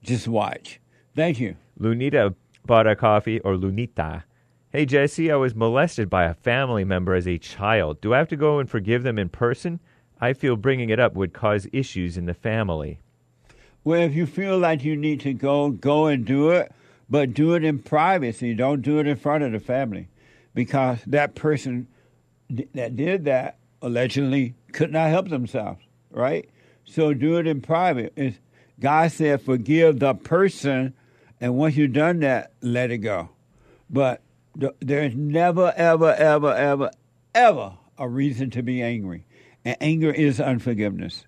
[SPEAKER 1] Just watch. Thank you.
[SPEAKER 8] Lunita bought a coffee, or Lunita. Hey, Jesse, I was molested by a family member as a child. Do I have to go and forgive them in person? I feel bringing it up would cause issues in the family.
[SPEAKER 1] Well, if you feel like you need to go, go and do it, but do it in privacy. Don't do it in front of the family because that person that did that allegedly could not help themselves, right? So do it in private. It's, God said, forgive the person, and once you've done that, let it go. But th- there's never, ever, ever, ever, ever a reason to be angry. And anger is unforgiveness.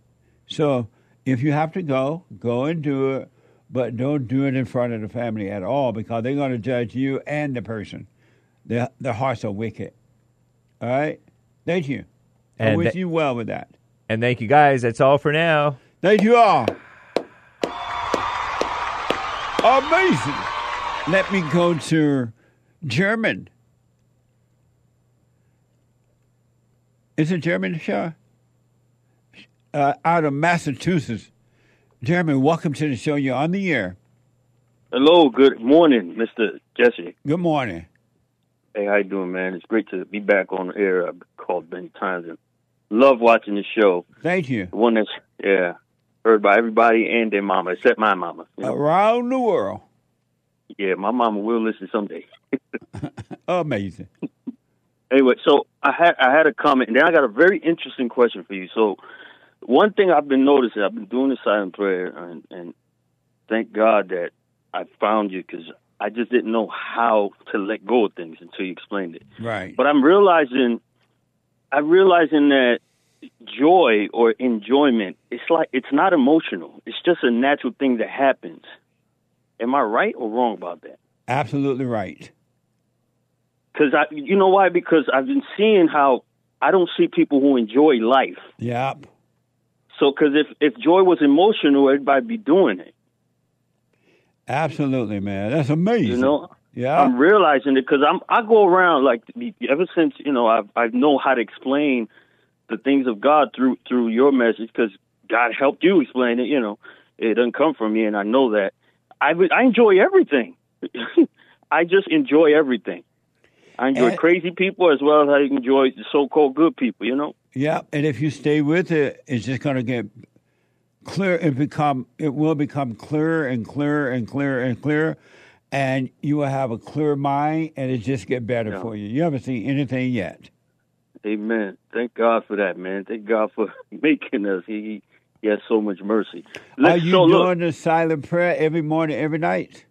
[SPEAKER 1] So if you have to go, go and do it, but don't do it in front of the family at all because they're going to judge you and the person. Their, their hearts are wicked. All right? Thank you. I wish you well with that.
[SPEAKER 8] And thank you guys. That's all for now.
[SPEAKER 1] Thank you all. Amazing. Let me go to German. Is it German, show? Uh, out of Massachusetts. German, welcome to the show. You're on the air.
[SPEAKER 7] Hello, good morning, Mr. Jesse.
[SPEAKER 1] Good morning.
[SPEAKER 7] Hey, how you doing, man? It's great to be back on the air. I've called many times and love watching the show.
[SPEAKER 1] Thank you.
[SPEAKER 7] The one that's yeah heard by everybody and their mama, except my mama. You know?
[SPEAKER 1] Around the world.
[SPEAKER 7] Yeah, my mama will listen someday. *laughs*
[SPEAKER 1] Amazing.
[SPEAKER 7] Anyway, so I had I had a comment, and then I got a very interesting question for you. So, one thing I've been noticing, I've been doing the silent prayer, and, and thank God that I found you because I just didn't know how to let go of things until you explained it.
[SPEAKER 1] Right.
[SPEAKER 7] But I'm realizing, I'm realizing that joy or enjoyment, it's like it's not emotional. It's just a natural thing that happens. Am I right or wrong about that?
[SPEAKER 1] Absolutely right.
[SPEAKER 7] Because I, you know why? Because I've been seeing how I don't see people who enjoy life.
[SPEAKER 1] Yep.
[SPEAKER 7] So, because if if joy was emotional, everybody'd be doing it.
[SPEAKER 1] Absolutely, man. That's amazing.
[SPEAKER 7] You know,
[SPEAKER 1] Yeah.
[SPEAKER 7] I'm realizing it because I'm I go around like ever since you know I've I know how to explain the things of God through through your message because God helped you explain it. You know, it doesn't come from me, and I know that. I I enjoy everything. *laughs* I just enjoy everything. I enjoy
[SPEAKER 1] And-
[SPEAKER 7] crazy people as well as I enjoy the so-called good people. You know.
[SPEAKER 1] Yeah, And if you stay with it, it's just going to get clear and become, it will become clearer and clearer and clearer and clearer. And you will have a clear mind and it just get better
[SPEAKER 7] Yeah.
[SPEAKER 1] for you. You haven't seen anything yet.
[SPEAKER 7] Amen. Thank God for that, man. Thank God for *laughs* making us. He, he has so much mercy.
[SPEAKER 1] Are
[SPEAKER 7] Let's-
[SPEAKER 1] you
[SPEAKER 7] so
[SPEAKER 1] doing
[SPEAKER 7] look,
[SPEAKER 1] the silent prayer every morning, every night?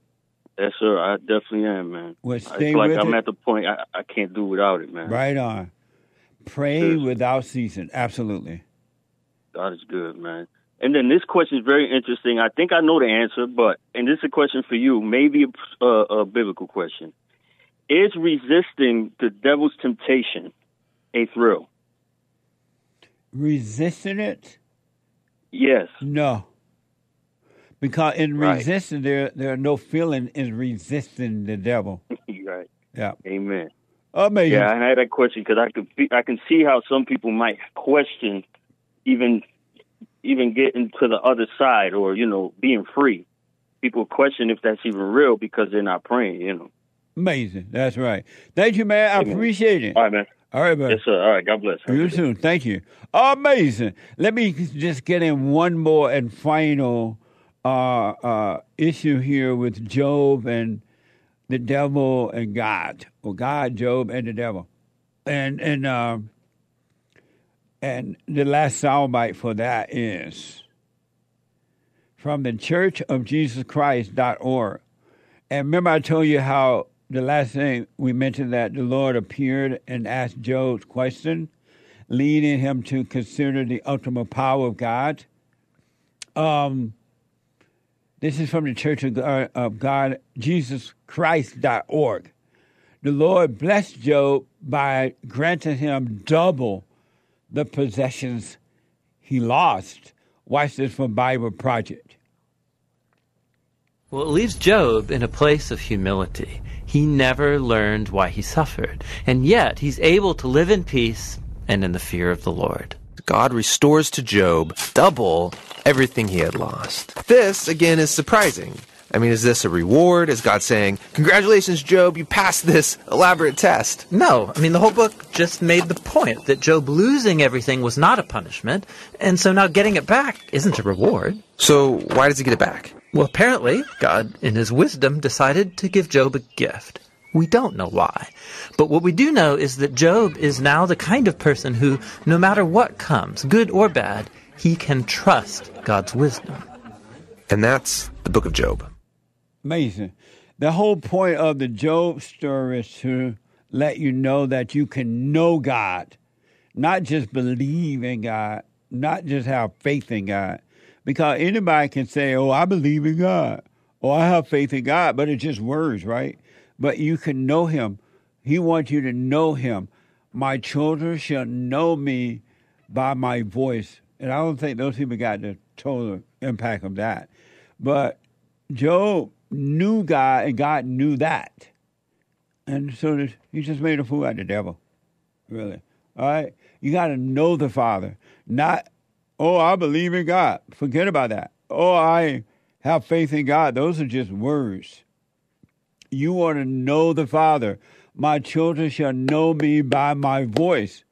[SPEAKER 7] yes, sir. I definitely am, man.
[SPEAKER 1] Well, stay
[SPEAKER 7] like
[SPEAKER 1] with
[SPEAKER 7] I'm
[SPEAKER 1] it.
[SPEAKER 7] at the point I, I can't do without it, man.
[SPEAKER 1] Right on. Pray
[SPEAKER 7] Seriously.
[SPEAKER 1] without ceasing. Absolutely.
[SPEAKER 7] God is good, man. And then this question is very interesting. I think I know the answer, but and this is a question for you, maybe a, a, biblical question. Is resisting the devil's temptation a thrill?
[SPEAKER 1] Resisting it?
[SPEAKER 7] Yes.
[SPEAKER 1] No. Because in
[SPEAKER 7] Right.
[SPEAKER 1] resisting, there there are no feeling in resisting the devil. *laughs*
[SPEAKER 7] right.
[SPEAKER 1] Yeah.
[SPEAKER 7] Amen.
[SPEAKER 1] Amazing.
[SPEAKER 7] Yeah, I had that question because I could I can see how some people might question even even getting to the other side or you know being free. People question if that's even real because they're not praying. You know.
[SPEAKER 1] Amazing. That's right. Thank you, man. I appreciate it.
[SPEAKER 7] All right, man.
[SPEAKER 1] All right, buddy.
[SPEAKER 7] Yes, sir. All right. God bless.
[SPEAKER 1] You too. Thank you. Amazing. Let me just get in one more and final uh, uh, issue here with Job and the devil and God, or God, Job, and the devil, and and um, and the last soundbite for that is from the Church of Jesus Christ.org. And remember, I told you how the last thing we mentioned that the Lord appeared and asked Job's question, leading him to consider the ultimate power of God. Um, this is from the Church of God, of God Jesus Christ.org. The Lord blessed Job by granting him double the possessions he lost. Watch this from Bible Project.
[SPEAKER 3] Well, it leaves Job in a place of humility. He never learned why he suffered, and yet he's able to live in peace and in the fear of the Lord.
[SPEAKER 4] God restores to Job double everything he had lost. This, again, is surprising. I mean, is this a reward? Is God saying, Congratulations, Job, you passed this elaborate test?
[SPEAKER 3] No, I mean, the whole book just made the point that Job losing everything was not a punishment, and so now getting it back isn't a reward.
[SPEAKER 4] So, why does he get it back?
[SPEAKER 3] Well, apparently, God, in his wisdom, decided to give Job a gift. We don't know why. But what we do know is that Job is now the kind of person who, no matter what comes, good or bad, he can trust God's wisdom.
[SPEAKER 4] And that's the book of Job.
[SPEAKER 1] Amazing. The whole point of the Job story is to let you know that you can know God, not just believe in God, not just have faith in God, Because anybody can say, "Oh, I believe in God," or "I have faith in God," but it's just words, right? But you can know Him. He wants you to know Him. My children shall know me by my voice, and I don't think those people got the total impact of that. But Job knew God, and God knew that, and so he just made a fool out of the devil. Really, all right. You got to know the Father, not oh, I believe in God. Forget about that. Oh, I have faith in God. Those are just words. You want to know the Father. My children shall know me by my voice.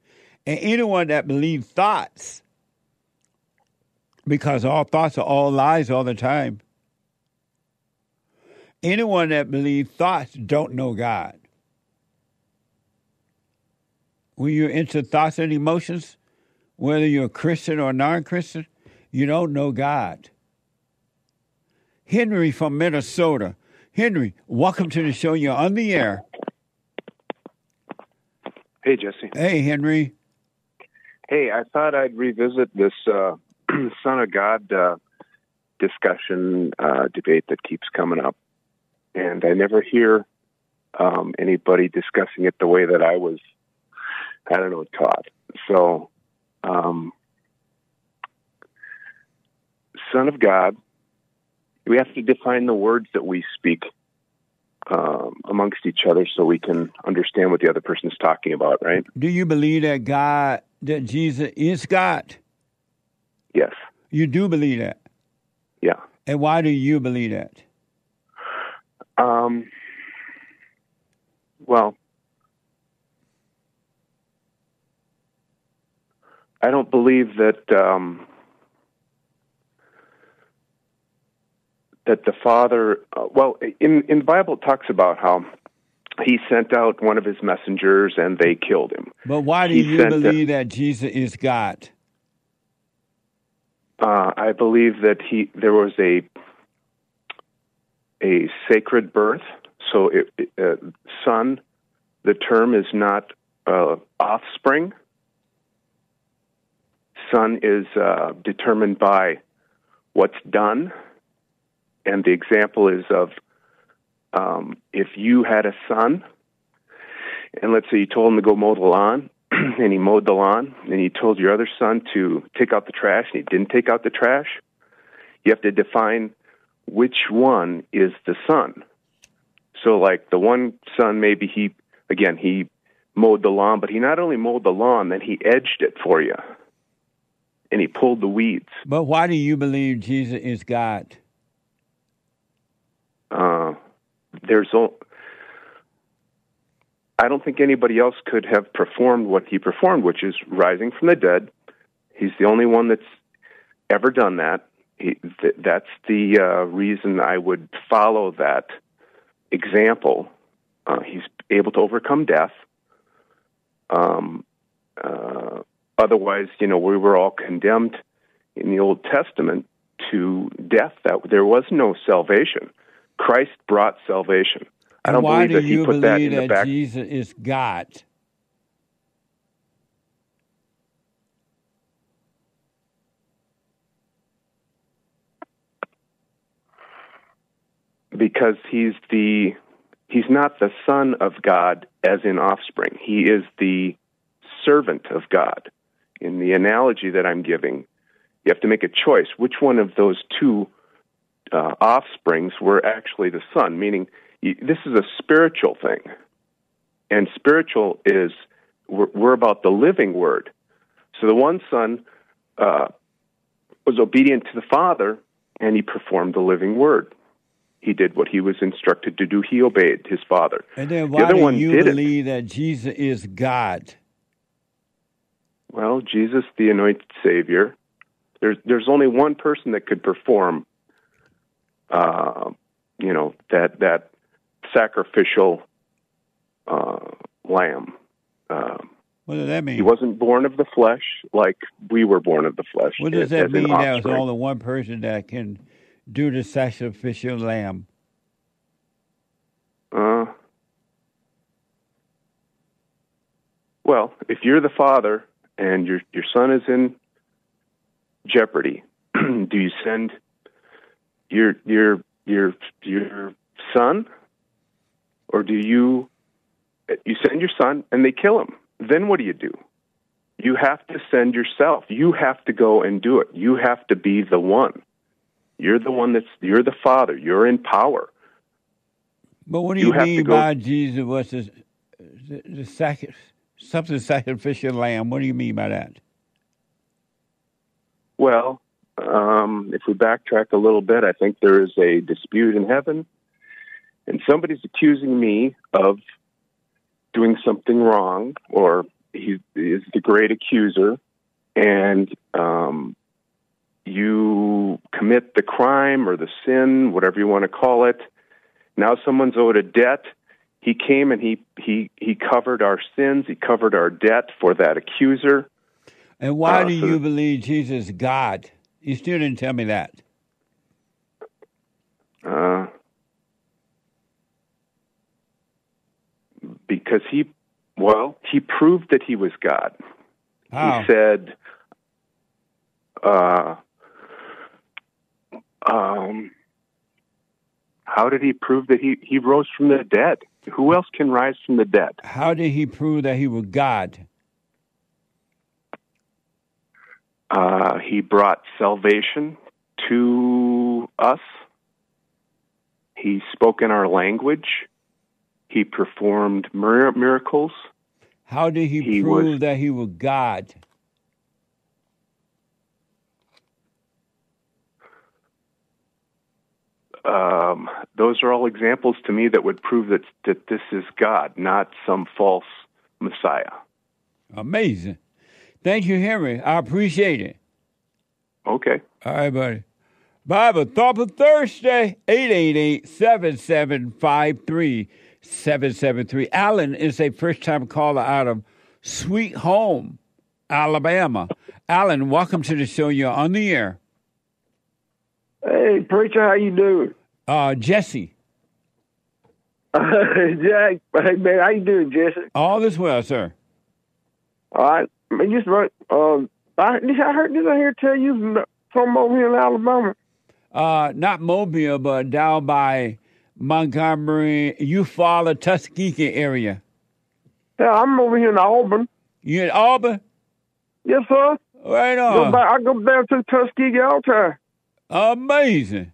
[SPEAKER 1] And anyone that believes thoughts, because all thoughts are all lies all the time. Anyone that believes thoughts don't know God. When you're into thoughts and emotions, whether you're a Christian or non Christian, you don't know God. Henry from Minnesota. Henry, welcome to the show. You're on the air.
[SPEAKER 10] Hey, Jesse.
[SPEAKER 1] Hey, Henry.
[SPEAKER 10] Hey, I thought I'd revisit this uh, *clears throat* Son of God uh, discussion uh, debate that keeps coming up. And I never hear um, anybody discussing it the way that I was, I don't know, taught. So, um, Son of God, we have to define the words that we speak um, amongst each other so we can understand what the other person is talking about, right?
[SPEAKER 1] Do you believe that God, that Jesus is God?
[SPEAKER 10] Yes.
[SPEAKER 1] You do believe that?
[SPEAKER 10] Yeah.
[SPEAKER 1] And why do you believe that?
[SPEAKER 10] Um, well, I don't believe that um, that the Father. Uh, well, in in the Bible, it talks about how he sent out one of his messengers and they killed him.
[SPEAKER 1] But why do
[SPEAKER 10] He
[SPEAKER 1] you believe that Jesus is God?
[SPEAKER 10] Uh, I believe that he there was a a sacred birth. So, it, uh, son, the term is not uh, offspring. Son is uh, determined by what's done, and the example is of um, if you had a son, and let's say you told him to go mow the lawn, *clears throat* and he mowed the lawn, and you told your other son to take out the trash, and he didn't take out the trash, you have to define which one is the son. So, like the one son, maybe he, again, he mowed the lawn, but he not only mowed the lawn, then he edged it for you, and he pulled the weeds.
[SPEAKER 1] But why do you believe Jesus is God?
[SPEAKER 10] Uh, there's, o- I don't think anybody else could have performed what he performed, which is rising from the dead. He's the only one that's ever done that. He, th- that's the uh, reason I would follow that example. Uh, he's able to overcome death. Um, uh, otherwise, you know, we were all condemned in the Old Testament to death. That there was no salvation. Christ brought salvation. I
[SPEAKER 1] And
[SPEAKER 10] don't
[SPEAKER 1] why
[SPEAKER 10] believe
[SPEAKER 1] do
[SPEAKER 10] that he
[SPEAKER 1] you
[SPEAKER 10] put that
[SPEAKER 1] believe
[SPEAKER 10] in the
[SPEAKER 1] that
[SPEAKER 10] back.
[SPEAKER 1] Jesus is God?
[SPEAKER 10] Because he's the he's not the son of God as in offspring. He is the servant of God. In the analogy that I'm giving, you have to make a choice. Which one of those two uh, offsprings were actually the son? Meaning, this is a spiritual thing, and spiritual is we're, we're about the living word. So the one son uh, was obedient to the father, and he performed the living word he did what he was instructed to do. He obeyed his father.
[SPEAKER 1] And then
[SPEAKER 10] the
[SPEAKER 1] why
[SPEAKER 10] other
[SPEAKER 1] do
[SPEAKER 10] one
[SPEAKER 1] you
[SPEAKER 10] didn't.
[SPEAKER 1] believe that Jesus is God?
[SPEAKER 10] Well, Jesus, the anointed Savior. There's there's only one person that could perform, uh, you know, that that sacrificial uh, lamb. Uh,
[SPEAKER 1] What does that mean?
[SPEAKER 10] he wasn't born of the flesh like we were born of the flesh.
[SPEAKER 1] What does that mean? That was only one person that can do the sacrificial lamb.
[SPEAKER 10] Uh, well, if you're the father and your your son is in jeopardy, *clears throat* do you send your your your your son, or do you you send your son and they kill him? Then what do you do? You have to send yourself. You have to go and do it. You have to be the one. You're the one that's you're the father. You're in power.
[SPEAKER 1] But what do
[SPEAKER 10] You
[SPEAKER 1] you, mean
[SPEAKER 10] go-
[SPEAKER 1] by Jesus was the, the, the sacri- something sacrificial lamb? What do you mean by that?
[SPEAKER 10] Well, um, if we backtrack a little bit, I think there is a dispute in heaven, and somebody's accusing me of doing something wrong, or he is the great accuser, and um, you commit the crime or the sin, whatever you want to call it. Now someone's owed a debt. He came and he he he covered our sins. He covered our debt for that accuser.
[SPEAKER 1] And why
[SPEAKER 10] Uh,
[SPEAKER 1] do
[SPEAKER 10] so-
[SPEAKER 1] you believe Jesus is God? You still didn't tell me that.
[SPEAKER 10] Uh, because he, well, he proved that he was God.
[SPEAKER 1] How?
[SPEAKER 10] He said, uh, um, how did he prove that he, he rose from the dead? Who else can rise from the dead?
[SPEAKER 1] How did he prove that he was God?
[SPEAKER 10] Uh, he brought salvation to us. He spoke in our language. He performed mir- miracles.
[SPEAKER 1] How did he,
[SPEAKER 10] He
[SPEAKER 1] prove
[SPEAKER 10] was-
[SPEAKER 1] that he was God?
[SPEAKER 10] Um, those are all examples to me that would prove that that this is God, not some false Messiah.
[SPEAKER 1] Amazing. Thank you, Henry. I appreciate it.
[SPEAKER 10] Okay.
[SPEAKER 1] All right, buddy. Bible for Thursday, 888-775-3773. Alan is a first-time caller out of Sweet Home, Alabama. Alan, welcome to the show. You're on the air.
[SPEAKER 11] Hey, preacher, how you doing?
[SPEAKER 1] Uh, Jesse, *laughs*
[SPEAKER 11] Jack, hey man, how you doing, Jesse?
[SPEAKER 1] all is well, sir.
[SPEAKER 11] All right, man, just right. Um, I, did I heard did I hear tell you from, over here in Alabama?
[SPEAKER 1] Uh, not Mobile, but down by Montgomery, Eufaula, Tuskegee area.
[SPEAKER 11] Yeah, I'm over here in Auburn.
[SPEAKER 1] You in Auburn?
[SPEAKER 11] Yes, sir.
[SPEAKER 1] Right
[SPEAKER 11] Go
[SPEAKER 1] on.
[SPEAKER 11] back, I go down to Tuskegee all the time.
[SPEAKER 1] Amazing.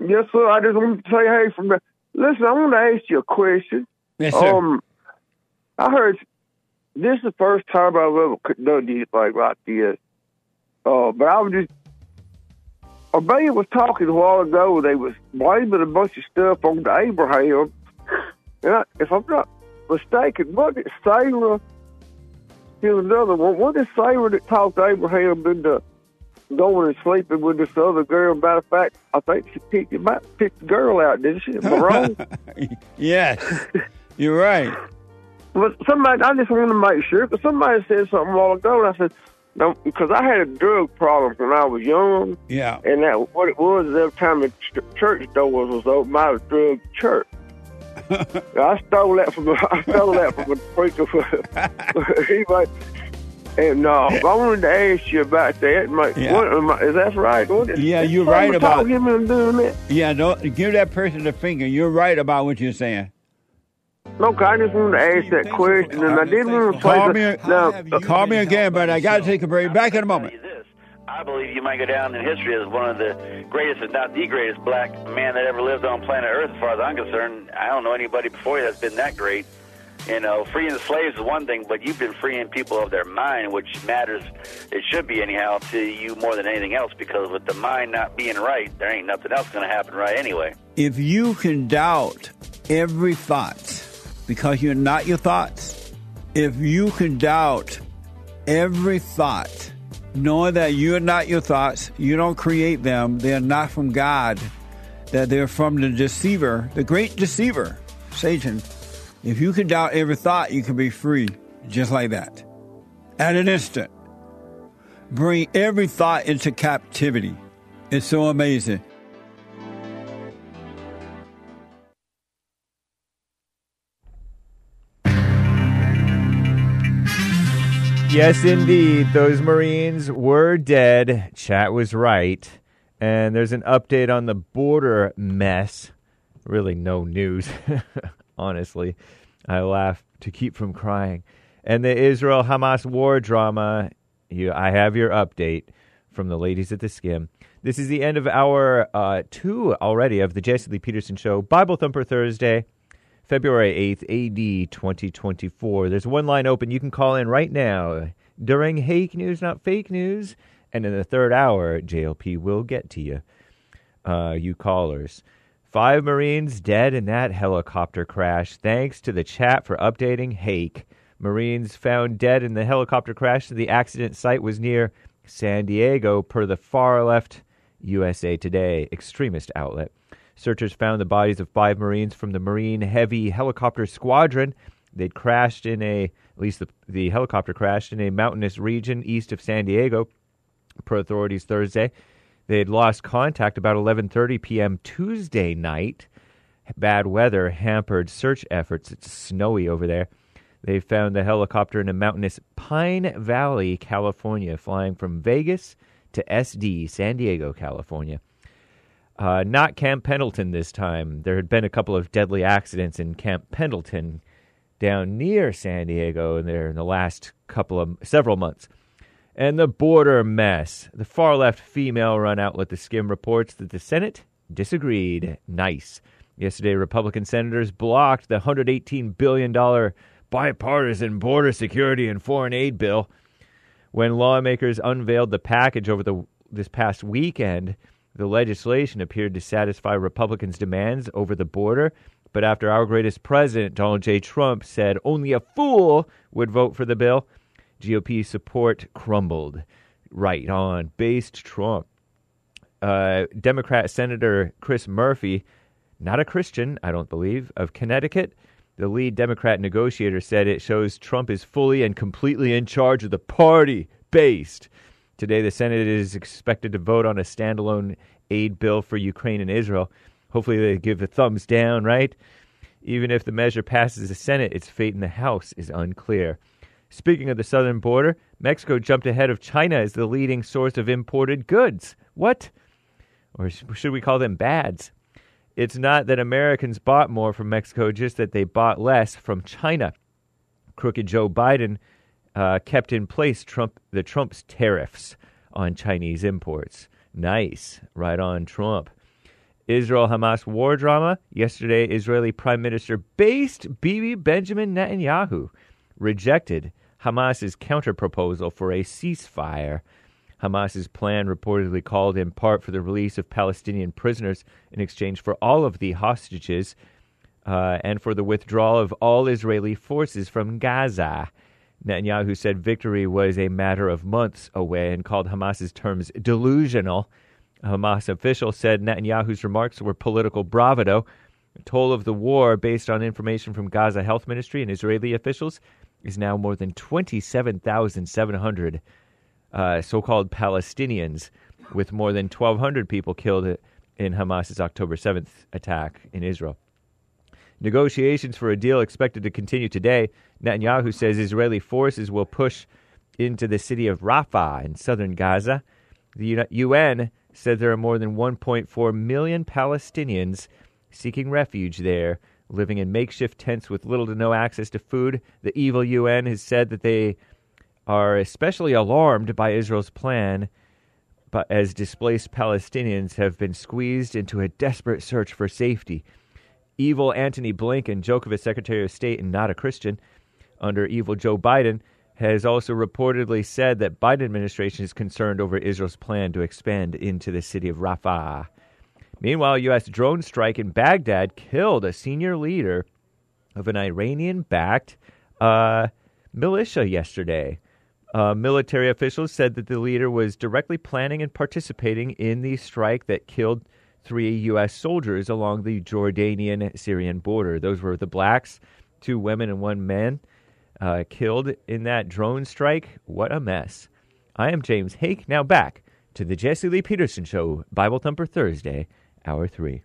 [SPEAKER 11] Yes, sir. I just want to say, hey, from the, listen, I want to ask you a question.
[SPEAKER 1] Yes, sir.
[SPEAKER 11] Um, I heard this is the first time I've ever done this like like this. Uh, but I was just, a man was talking a while ago. They was blaming a bunch of stuff on Abraham. And I, if I'm not mistaken, wasn't it Sarah? Here's another one. Wasn't it Sarah that talked Abraham into going and sleeping with this other girl? Matter of fact, I think she picked, him out, picked the girl out, didn't she? Am I wrong? *laughs*
[SPEAKER 1] yes, you're right.
[SPEAKER 11] But somebody, I just want to make sure because somebody said something a while ago, and I said, no, because I had a drug problem when I was young,
[SPEAKER 1] Yeah.
[SPEAKER 11] and that what it was is every time the ch- church doors was open, I was drug church. *laughs* I stole that from I stole that from a preacher. *laughs* anyway, and uh, I wanted to ask you about that. Mate.
[SPEAKER 1] Yeah.
[SPEAKER 11] What, am I, is that right? What is,
[SPEAKER 1] Yeah, you're right about-
[SPEAKER 11] talking him doing that.
[SPEAKER 1] Yeah, don't give that person the finger. You're right about what you're saying.
[SPEAKER 11] Okay, I just wanted to ask that question, and I did want to play.
[SPEAKER 1] Call
[SPEAKER 11] the-
[SPEAKER 1] me,
[SPEAKER 11] now,
[SPEAKER 1] call me again, but I got to take a break. Back in a moment.
[SPEAKER 12] I believe you might go down in history as one of the greatest, if not the greatest, black man that ever lived on planet Earth. As far as I'm concerned, I don't know anybody before you that's been that great. You know, freeing the slaves is one thing, but you've been freeing people of their mind, which matters. It should be anyhow to you more than anything else, because with the mind not being right, there ain't nothing else going to happen right anyway.
[SPEAKER 1] If you can doubt every thought because you're not your thoughts, if you can doubt every thought, knowing that you're not your thoughts, you don't create them, they're not from God, that they're from the deceiver, the great deceiver, Satan. If you could doubt every thought, you could be free just like that. At an instant. Bring every thought into captivity. It's so amazing.
[SPEAKER 8] Yes, indeed. Those Marines were dead. Chat was right. And there's an update on the border mess. Really, no news, *laughs* honestly. I laugh to keep from crying. And the Israel Hamas war drama. You, I have your update from the ladies at the Skimm. This is the end of our uh, two already of the Jesse Lee Peterson Show, Bible Thumper Thursday. February 8th, AD 2024. There's one line open. You can call in right now during Hake News, not fake news. And in the third hour, JLP will get to you, uh, you callers. Five Marines dead in that helicopter crash. Thanks to the chat for updating Hake. Marines found dead in the helicopter crash. The accident site was near San Diego, per the far left USA Today extremist outlet. Searchers found the bodies of five Marines from the Marine Heavy Helicopter Squadron. They'd crashed in a, at least the, the helicopter crashed in a mountainous region east of San Diego, per authorities Thursday. They had lost contact about 11:30 p.m. Tuesday night. Bad weather hampered search efforts. It's snowy over there. They found the helicopter in a mountainous Pine Valley, California, flying from Vegas to SD, San Diego, California. Uh, not Camp Pendleton this time. There had been a couple of deadly accidents in Camp Pendleton down near San Diego there in the last couple of several months. And the border mess. The far left female run outlet The Skimm reports that the Senate disagreed. Nice. Yesterday, Republican senators blocked the $118 billion bipartisan border security and foreign aid bill. When lawmakers unveiled the package over the this past weekend, the legislation appeared to satisfy Republicans' demands over the border. But after our greatest president, Donald J. Trump, said only a fool would vote for the bill, GOP support crumbled. Right on. Based Trump. Uh, Democrat Senator Chris Murphy, not a Christian, I don't believe, of Connecticut, the lead Democrat negotiator said it shows Trump is fully and completely in charge of the party based. Today, the Senate is expected to vote on a standalone aid bill for Ukraine and Israel. Hopefully, they give a thumbs down, right? Even if the measure passes the Senate, its fate in the House is unclear. Speaking of the southern border, Mexico jumped ahead of China as the leading source of imported goods. What? Or should we call them bads? It's not that Americans bought more from Mexico, just that they bought less from China. Crooked Joe Biden uh, kept in place Trump the Trump's tariffs on Chinese imports. Nice, right on Trump. Israel Hamas war drama. Yesterday, Israeli Prime Minister based Bibi Benjamin Netanyahu rejected Hamas's counterproposal for a ceasefire Hamas's plan reportedly called in part for the release of Palestinian prisoners in exchange for all of the hostages uh, and for the withdrawal of all Israeli forces from Gaza. Netanyahu said victory was a matter of months away and called Hamas's terms delusional. A Hamas official said Netanyahu's remarks were political bravado. The toll of the war, based on information from Gaza Health Ministry and Israeli officials, is now more than 27,700 uh, so called Palestinians, with more than 1,200 people killed in Hamas's October 7th attack in Israel. Negotiations for a deal expected to continue today. Netanyahu says Israeli forces will push into the city of Rafah in southern Gaza. The UN said there are more than 1.4 million Palestinians seeking refuge there, living in makeshift tents with little to no access to food. The evil UN has said that they are especially alarmed by Israel's plan, but as displaced Palestinians have been squeezed into a desperate search for safety. Evil Antony Blinken, Djokovic Secretary of State and not a Christian, under evil Joe Biden, has also reportedly said that Biden administration is concerned over Israel's plan to expand into the city of Rafah. Meanwhile, U.S. drone strike in Baghdad killed a senior leader of an Iranian-backed uh, militia yesterday. Uh, military officials said that the leader was directly planning and participating in the strike that killed three U.S. soldiers along the Jordanian Syrian border. Those were the blacks, two women and one man uh, killed in that drone strike. What a mess. I am James Hake. Now back to the Jesse Lee Peterson Show, Bible Thumper Thursday, Hour 3.